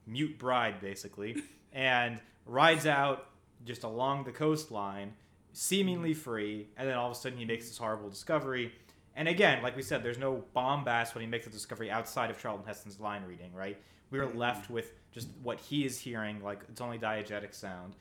mute bride basically, and rides out just along the coastline, seemingly free, and then all of a sudden he makes this horrible discovery. And again, like we said, there's no bombast when he makes the discovery outside of Charlton Heston's line reading, right? We're left with just what he is hearing, like it's only diegetic sound.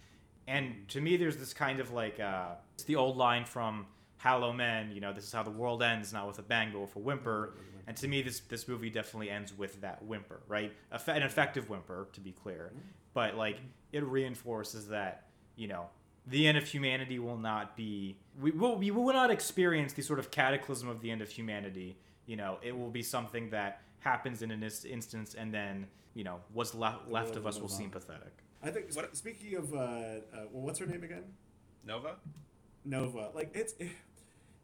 And to me, there's this kind of like uh, it's the old line from Hollow Men, you know, this is how the world ends, not with a bang, but with a whimper. And to me, this this movie definitely ends with that whimper, right? An effective whimper, to be clear, but like it reinforces that you know the end of humanity will not be we will we will not experience the sort of cataclysm of the end of humanity. You know, it will be something that happens in an instance, and then you know what's left left of us will seem pathetic. I think sp- speaking of uh, uh, well, what's her name again? Nova. Nova. Like it's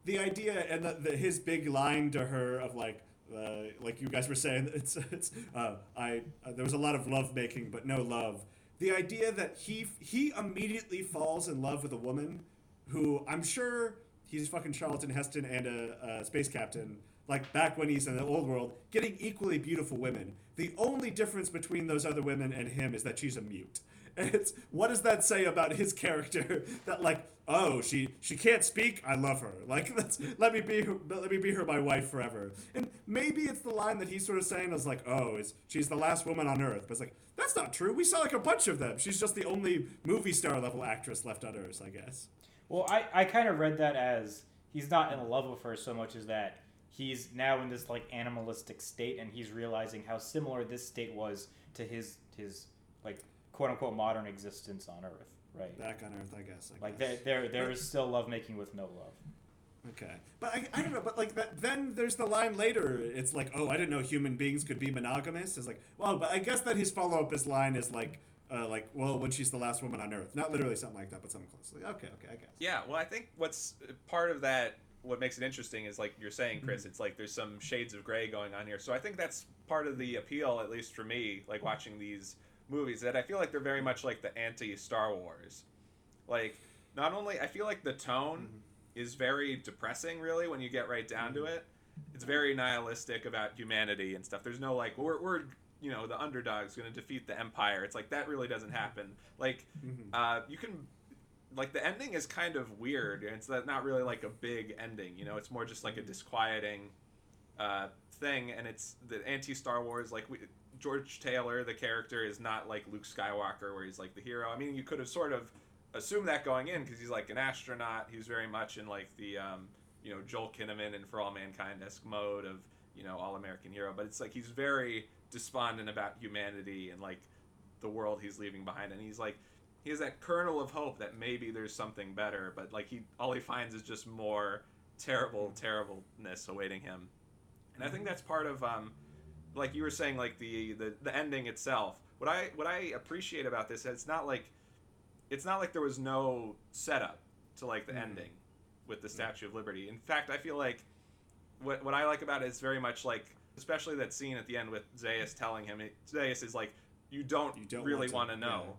the idea and the, the, his big line to her of like. Uh, like you guys were saying, it's it's. Uh, I uh, there was a lot of love making, but no love. The idea that he he immediately falls in love with a woman who I'm sure he's fucking Charlton Heston and a, a space captain. Like back when he's in the old world, getting equally beautiful women. The only difference between those other women and him is that she's a mute. It's what does that say about his character? That like, oh, she she can't speak. I love her. Like, let's let me be her, let me be her my wife forever. And maybe it's the line that he's sort of saying is like, oh, is she's the last woman on Earth? But it's like that's not true. We saw like a bunch of them. She's just the only movie star level actress left on Earth, I guess. Well, I, I kind of read that as he's not in love with her so much as that he's now in this like animalistic state and he's realizing how similar this state was to his his like quote unquote modern existence on Earth, right? Back on Earth, I guess. I Like guess. there there there is still lovemaking with no love. Okay, but I, I don't know. But like that, then there's the line later. It's like, oh, I didn't know human beings could be monogamous. It's like, well, but I guess that his follow up his line is like, uh, like, well, when she's the last woman on Earth. Not literally something like that, but something close. Like, okay, okay, I guess. Yeah, well, I think what's uh, part of that, what makes it interesting is like you're saying, Chris. Mm-hmm. It's like there's some shades of gray going on here. So I think that's part of the appeal, at least for me, like watching these movies. That I feel like they're very much like the anti Star Wars. Like, not only I feel like the tone mm-hmm. is very depressing, really, when you get right down to mm-hmm. it. It's very nihilistic about humanity and stuff. There's no like we're we're you know the underdog's going to defeat the empire. It's like that really doesn't happen. Like, uh, you can like the ending is kind of weird. It's not really like a big ending, you know. It's more just like a disquieting uh, thing, and it's the anti Star Wars. Like we, George Taylor, the character, is not like Luke Skywalker, where he's like the hero. I mean, you could have sort of assumed that going in because he's like an astronaut. He's very much in like the um, you know Joel Kinnaman and For All Mankind esque mode of you know all American hero. But it's like he's very despondent about humanity and like the world he's leaving behind, and he's like he has that kernel of hope that maybe there's something better, but like he all he finds is just more terrible terribleness awaiting him. And I think that's part of um like you were saying like the, the the ending itself. What I what I appreciate about this is it's not like it's not like there was no setup to like the Mhm. ending with the Statue of Liberty. In fact, I feel like what what I like about it is very much like especially that scene at the end with Zaius telling him it, Zaius is like you don't, You don't really want want to, to know.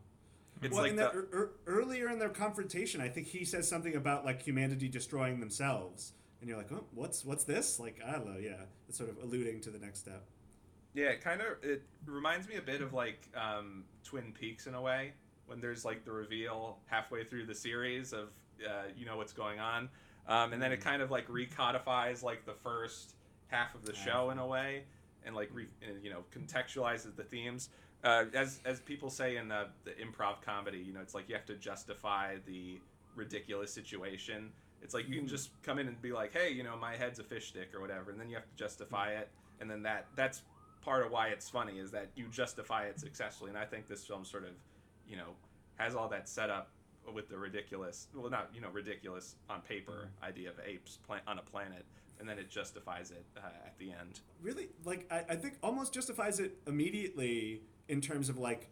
It's well, like in the, that, er, er, earlier in their confrontation, I think he says something about like humanity destroying themselves, and you're like, oh, what's what's this? Like, I don't know. Yeah, it's sort of alluding to the next step. Yeah, it kind of it reminds me a bit of like um, Twin Peaks in a way when there's like the reveal halfway through the series of uh, you know what's going on, um, and then it kind of like recodifies like the first half of the show in a way, and like re, and, you know contextualizes the themes. Uh, as as people say in the, the improv comedy, you know, it's like you have to justify the ridiculous situation. It's like you can just come in and be like, hey, you know, my head's a fish stick or whatever, and then you have to justify it, and then that that's part of why it's funny is that you justify it successfully, and I think this film sort of, you know, has all that set up with the ridiculous, well, not you know, ridiculous on paper idea of apes on a planet, and then it justifies it uh, at the end. really like I, I think almost justifies it immediately in terms of like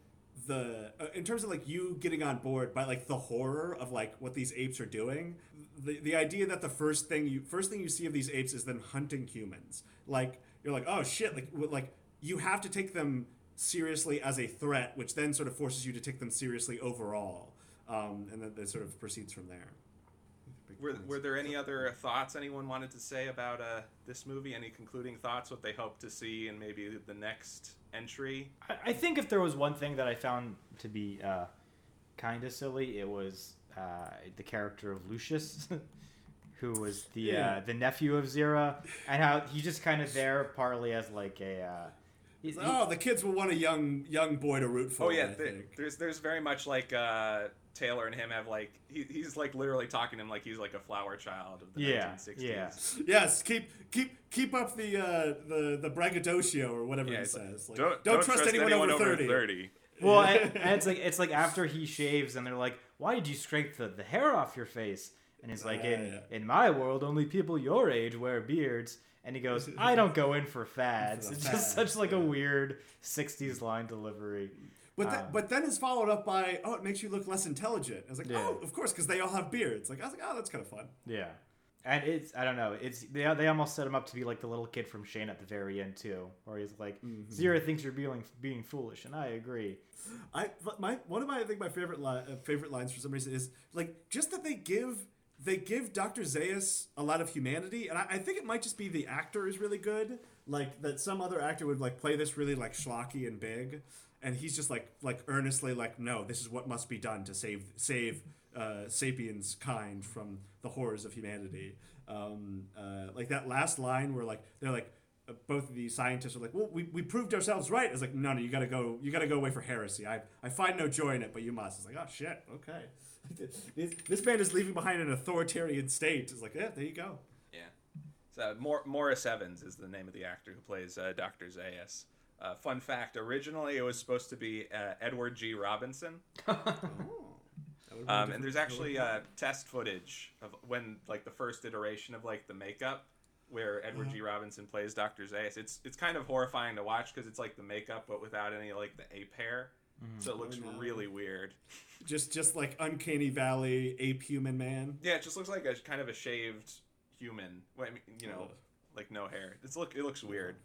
the uh, in terms of like you getting on board by like the horror of like what these apes are doing the the idea that the first thing you first thing you see of these apes is them hunting humans like you're like, oh shit, like like you have to take them seriously as a threat, which then sort of forces you to take them seriously overall, um, and then it sort of proceeds from there. Were, were there any other thoughts anyone wanted to say about uh, this movie? Any concluding thoughts? What they hope to see in maybe the next entry? I, I think if there was one thing that I found to be uh, kind of silly, it was uh, the character of Lucius, who was the Yeah. uh, the nephew of Zira, and how he's just kind of there partly as like a. Uh, he- he- Oh, the kids will want a young young boy to root for. Oh yeah, I th- think. there's there's very much like uh, Taylor and him have like he, he's like literally talking to him like he's like a flower child of the Yeah, 1960s. yeah. Yes, keep keep keep up the uh, the the braggadocio or whatever Yeah, he it's like, says. Like, don't, trust, anyone, over thirty. 30. well, and, and it's like it's like after he shaves, and they're like, "Why did you scrape the, the hair off your face?" And he's like, Ah, "In yeah. in my world, only people your age wear beards." And he goes, "I don't go in for fads." For the It's just such like a weird '60s line delivery. But th- Um, but then it's followed up by oh, it makes you look less intelligent. I was like, Yeah. oh, of course, because they all have beards. Like I was like, oh, that's kind of fun. Yeah, and it's I don't know. It's they they almost set him up to be like the little kid from Shane at the very end too, where he's like, Mm-hmm. Zira thinks you're being being foolish, and I agree. I my one of my I think my favorite li- uh, favorite lines for some reason is like just that they give they give Dr. Zaius a lot of humanity, and I, I think it might just be the actor is really good. Like that some other actor would like play this really like schlocky and big, and he's just like like earnestly like no, this is what must be done to save save uh, sapiens kind from the horrors of humanity. Um, uh, like that last line where like they're like uh, both of these scientists are like, well, we, we proved ourselves right. It's like, no, no, you gotta go, you gotta go away for heresy. I, I find no joy in it, but you must. It's like, oh shit, okay. this, this man is leaving behind an authoritarian state. It's like, yeah, there you go. Yeah. So Mor- Maurice Evans is the name of the actor who plays uh, Dr. Zaius. Uh, fun fact: originally it was supposed to be uh, Edward G. Robinson, Oh. That would've been um, and there's actually uh, test footage of when like the first iteration of like the makeup where Edward G. Robinson plays Dr. Zaius. It's it's kind of horrifying to watch because it's like the makeup but without any like the ape hair, so it looks Oh, no. really weird. just just like uncanny valley ape human man. Yeah, it just looks like a kind of a shaved human. Well, I mean, you know, Ugh. like no hair. It's look it looks weird.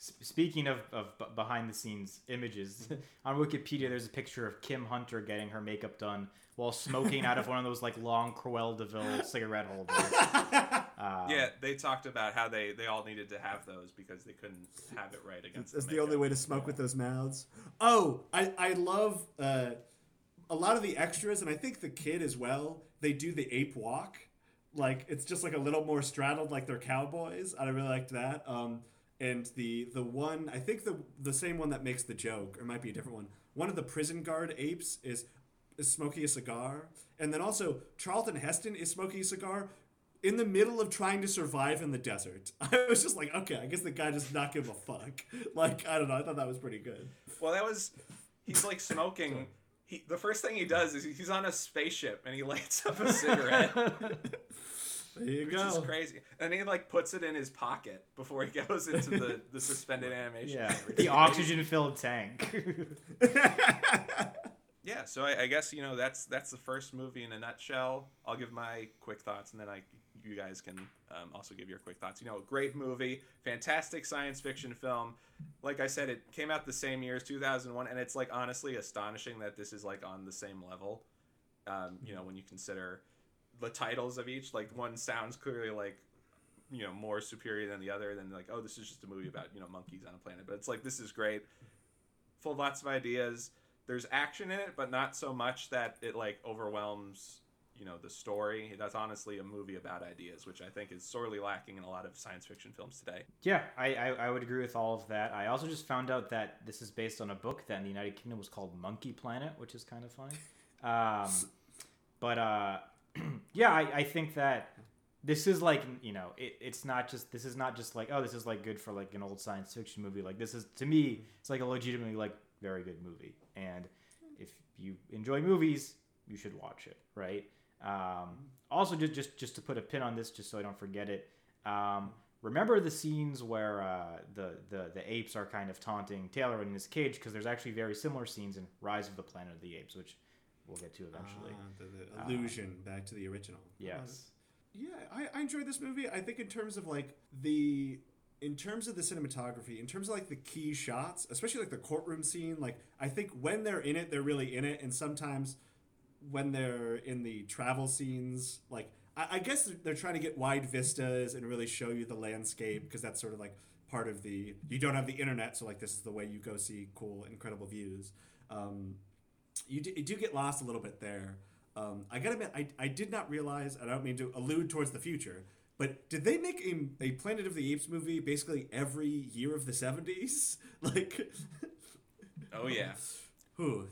S- Speaking of, of behind the scenes images, on Wikipedia there's a picture of Kim Hunter getting her makeup done while smoking out of one of those like long Cruella de Vil cigarette holders. Uh, Yeah, they talked about how they they all needed to have those because they couldn't have it right against. That's the, the only way to smoke with those mouths. Oh, I I love uh, a lot of the extras, and I think the kid as well. They do the ape walk, like it's just like a little more straddled, like they're cowboys. I really liked that. Um, and the the one I think the the same one that makes the joke, or it might be a different one. One of the prison guard apes is is smoking a cigar, and then also Charlton Heston is smoking a cigar. In the middle of trying to survive in the desert, I was just like, okay, I guess the guy does not give a fuck. Like, I don't know, I thought that was pretty good. Well, that was he's like smoking. He the first thing he does is he's on a spaceship and he lights up a cigarette, There you which go. is crazy. And he like puts it in his pocket before he goes into the the suspended animation. yeah, the oxygen filled tank. Yeah, so I, I guess you know that's that's the first movie in a nutshell. I'll give my quick thoughts, and then I you guys can um, also give your quick thoughts. You know, great movie, fantastic science fiction film. Like I said, it came out the same year as two thousand one, and it's like honestly astonishing that this is like on the same level. Um, you know, when you consider the titles of each, like one sounds clearly like you know more superior than the other. Than like, oh, this is just a movie about you know monkeys on a planet, but it's like this is great, full of lots of ideas there's action in it, but not so much that it like overwhelms you know the story. That's honestly a movie about ideas, which I think is sorely lacking in a lot of science fiction films today. yeah, I, I I would agree with all of that. I also just found out that this is based on a book that in the United Kingdom was called Monkey Planet, which is kind of funny. Um, but uh, yeah, I, I think that this is like you know it, it's not just this is not just like oh this is like good for like an old science fiction movie. Like this is to me it's like a legitimately like very good movie. And if you enjoy movies you should watch it right? Um, also just just just to put a pin on this just so i don't forget it um, remember the scenes where uh, the, the the apes are kind of taunting taylor in his cage? Because there's actually very similar scenes in rise of the planet of the apes which we'll get to eventually Ah, the, the illusion back to the original. yes Yeah, I, I enjoyed this movie. I think in terms of like the in terms of the cinematography, in terms of like the key shots, especially like the courtroom scene, like I think when they're in it, they're really in it, and sometimes when they're in the travel scenes, like I, I guess they're, they're trying to get wide vistas and really show you the landscape because that's sort of like part of the you don't have the internet, so like this is the way you go see cool, incredible views. Um, you do, you do get lost a little bit there. Um, I gotta admit, I, I did not realize, and I don't mean to allude towards the future, but did they make a, a Planet of the Apes movie basically every year of the 70s? Like, Oh yeah.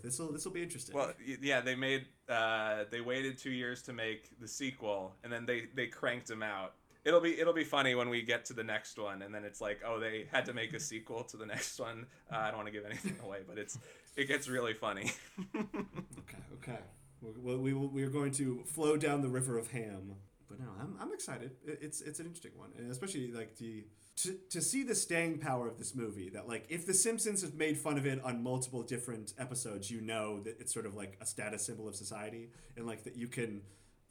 this will this will be interesting. Well, yeah, they made uh, they waited two years to make the sequel, and then they they cranked them out. It'll be it'll be funny when we get to the next one, and then it's like, oh, they had to make a sequel to the next one. Uh, I don't want to give anything away, but it's it gets really funny. okay, okay. We, we, will, we are going to flow down the river of ham. But no, I'm, I'm excited. It- It's it's an interesting one, and especially like the to, to see the staying power of this movie. That like if The Simpsons have made fun of it on multiple different episodes, you know that it's sort of like a status symbol of society, and like that you can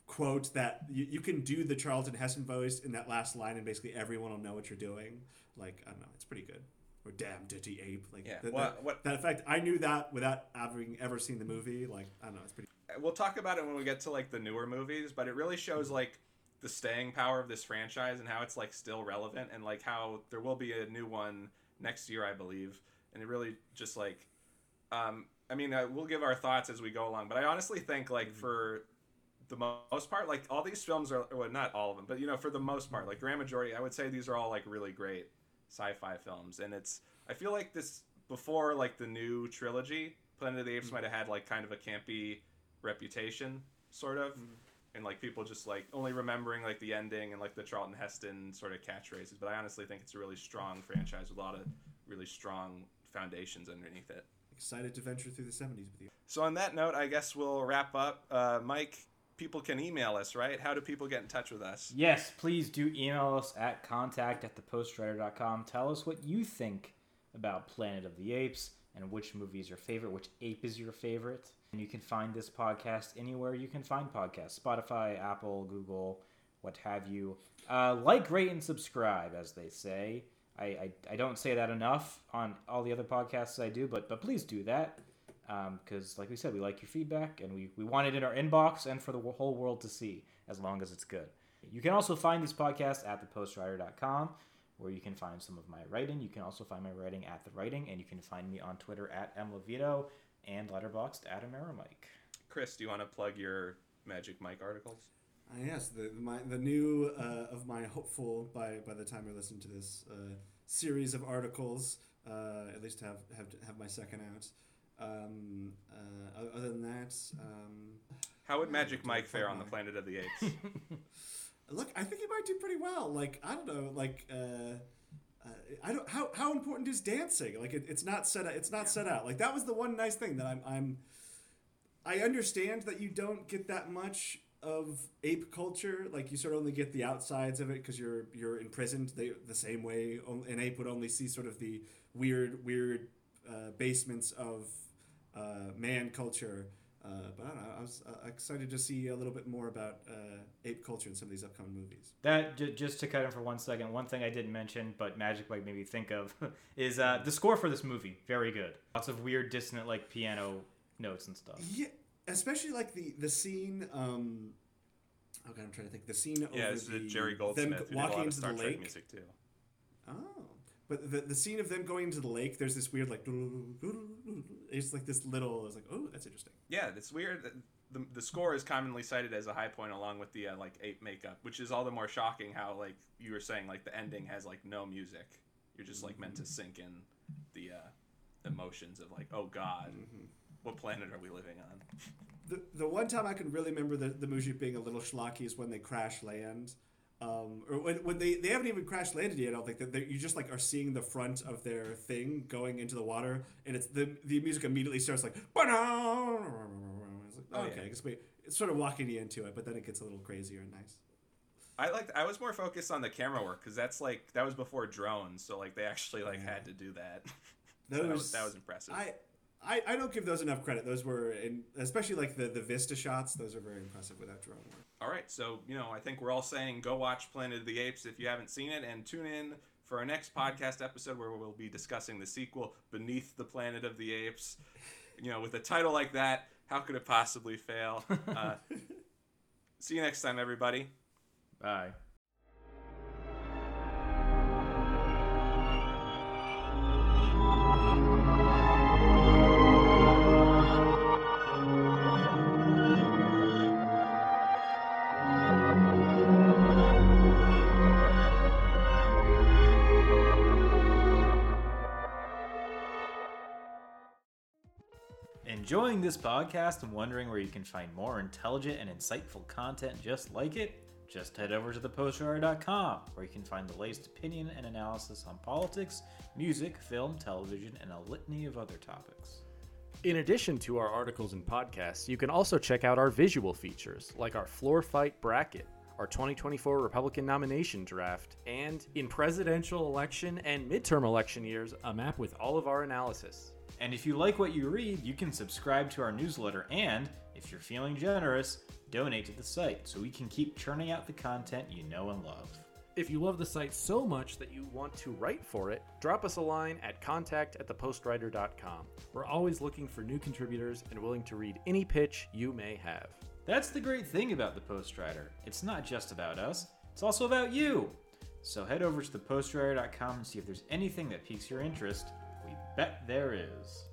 quote that you, you can do the Charlton Heston voice in that last line, and basically everyone will know what you're doing. Like I don't know, it's pretty good. Or damn dirty ape. Like Yeah, that, what- that, what- that effect. I knew that without having ever seen the movie. Like I don't know, it's pretty. we'll talk about it when we get to like the newer movies, but it really shows like the staying power of this franchise and how it's like still relevant and like how there will be a new one next year, I believe. And it really just like, um, I mean, uh, we'll give our thoughts as we go along, but I honestly think like for the most part, like all these films are, well, not all of them, but you know, for the most part, like grand majority, I would say these are all like really great sci-fi films, and it's I feel like this before like the new trilogy, Planet of the Apes might have had like kind of a campy reputation, sort of, and like people just like only remembering like the ending and like the Charlton Heston sort of catchphrases. But I honestly think it's a really strong franchise with a lot of really strong foundations underneath it. Excited to venture through the 70s with you. So on that note, I guess we'll wrap up. Uh, Mike, people can email us, right? How do people get in touch with us? Yes, please do email us at contact at thepostwriter.com. Tell us what you think about Planet of the Apes and which movie is your favorite, which ape is your favorite. And you can find this podcast anywhere you can find podcasts Spotify, Apple, Google, what have you. Uh, like, rate, and subscribe, as they say. I, I, I don't say that enough on all the other podcasts I do, but, but please do that. Because, like we said, we like your feedback and we, we want it in our inbox and for the whole world to see as long as it's good. You can also find these podcasts at thepostwriter.com where you can find some of my writing. You can also find my writing at The Writing, and you can find me on Twitter at mlevito and Letterboxd at Amerimike. Chris, do you want to plug your Magic Mike articles? Uh, yes, the my the new uh, of my hopeful by by the time you listen to this uh, series of articles. Uh, at least have have have my second out. Um, uh, other than that, um, How would Magic Mike fare fun on the. Planet of the Apes? look, I think he might do pretty well. Like I don't know, like. Uh, uh, I don't how how important is dancing? Like it, it's not set it's not set out. Like that was the one nice thing that I'm I'm I understand that you don't get that much of ape culture. Like you sort of only get the outsides of it because you're you're imprisoned the the same way an ape would only see sort of the weird weird uh, basements of uh, man culture. Uh, but I don't know. I was uh, excited to see a little bit more about uh, ape culture in some of these upcoming movies. That j- just to cut in for one second, one thing I didn't mention, but Magic Mike made me think of, is uh, the score for this movie. Very good. Lots of weird, dissonant, like piano notes and stuff. Yeah, especially like the the scene. Um, okay, I'm trying to think. The scene over yeah, it's the, the Jerry them Goldsmith who did a walking lot of into Star the Trek lake. music too. Oh, but the the scene of them going into the lake. There's this weird like. It's like this little. It's like oh, that's interesting. Yeah, it's weird. The, the score is commonly cited as a high point along with the uh, like ape makeup, which is all the more shocking. How like you were saying, like the ending has like no music. You're just like meant to sink in the uh, emotions of like, oh God, what planet are we living on? The the one time I can really remember the the Mujib being a little schlocky is when they crash land. Um, or when, when they, they haven't even crash landed yet. I don't think that you just like are seeing the front of their thing going into the water, and it's the the music immediately starts like. It's like Oh, yeah. okay, I guess we, it's sort of walking you into it, but then it gets a little crazier and nice. I like. I was more focused on the camera work because that's like that was before drones, so like they actually like Yeah. had to do that. Those so that was that was impressive. I, I I don't give those enough credit. Those were, in, especially like the the Vista shots. Those are very impressive without drone work. All right, so you know, I think we're all saying go watch Planet of the Apes if you haven't seen it, and tune in for our next podcast episode where we'll be discussing the sequel, Beneath the Planet of the Apes. You know, with a title like that, how could it possibly fail? Uh, see you next time, everybody. Bye. Enjoying this podcast and wondering where you can find more intelligent and insightful content just like it? Just head over to thepostrider.com where you can find the latest opinion and analysis on politics, music, film, television, and a litany of other topics. In addition to our articles and podcasts, you can also check out our visual features, like our floor fight bracket, our 2024 Republican nomination draft, and in presidential election and midterm election years, a map with all of our analysis. And if you like what you read, you can subscribe to our newsletter and, if you're feeling generous, donate to the site so we can keep churning out the content you know and love. If you love the site so much that you want to write for it, drop us a line at contact at thepostrider.com. We're always looking for new contributors and willing to read any pitch you may have. That's the great thing about the Postrider. It's not just about us, it's also about you. So head over to thepostrider.com and see if there's anything that piques your interest. Bet there is.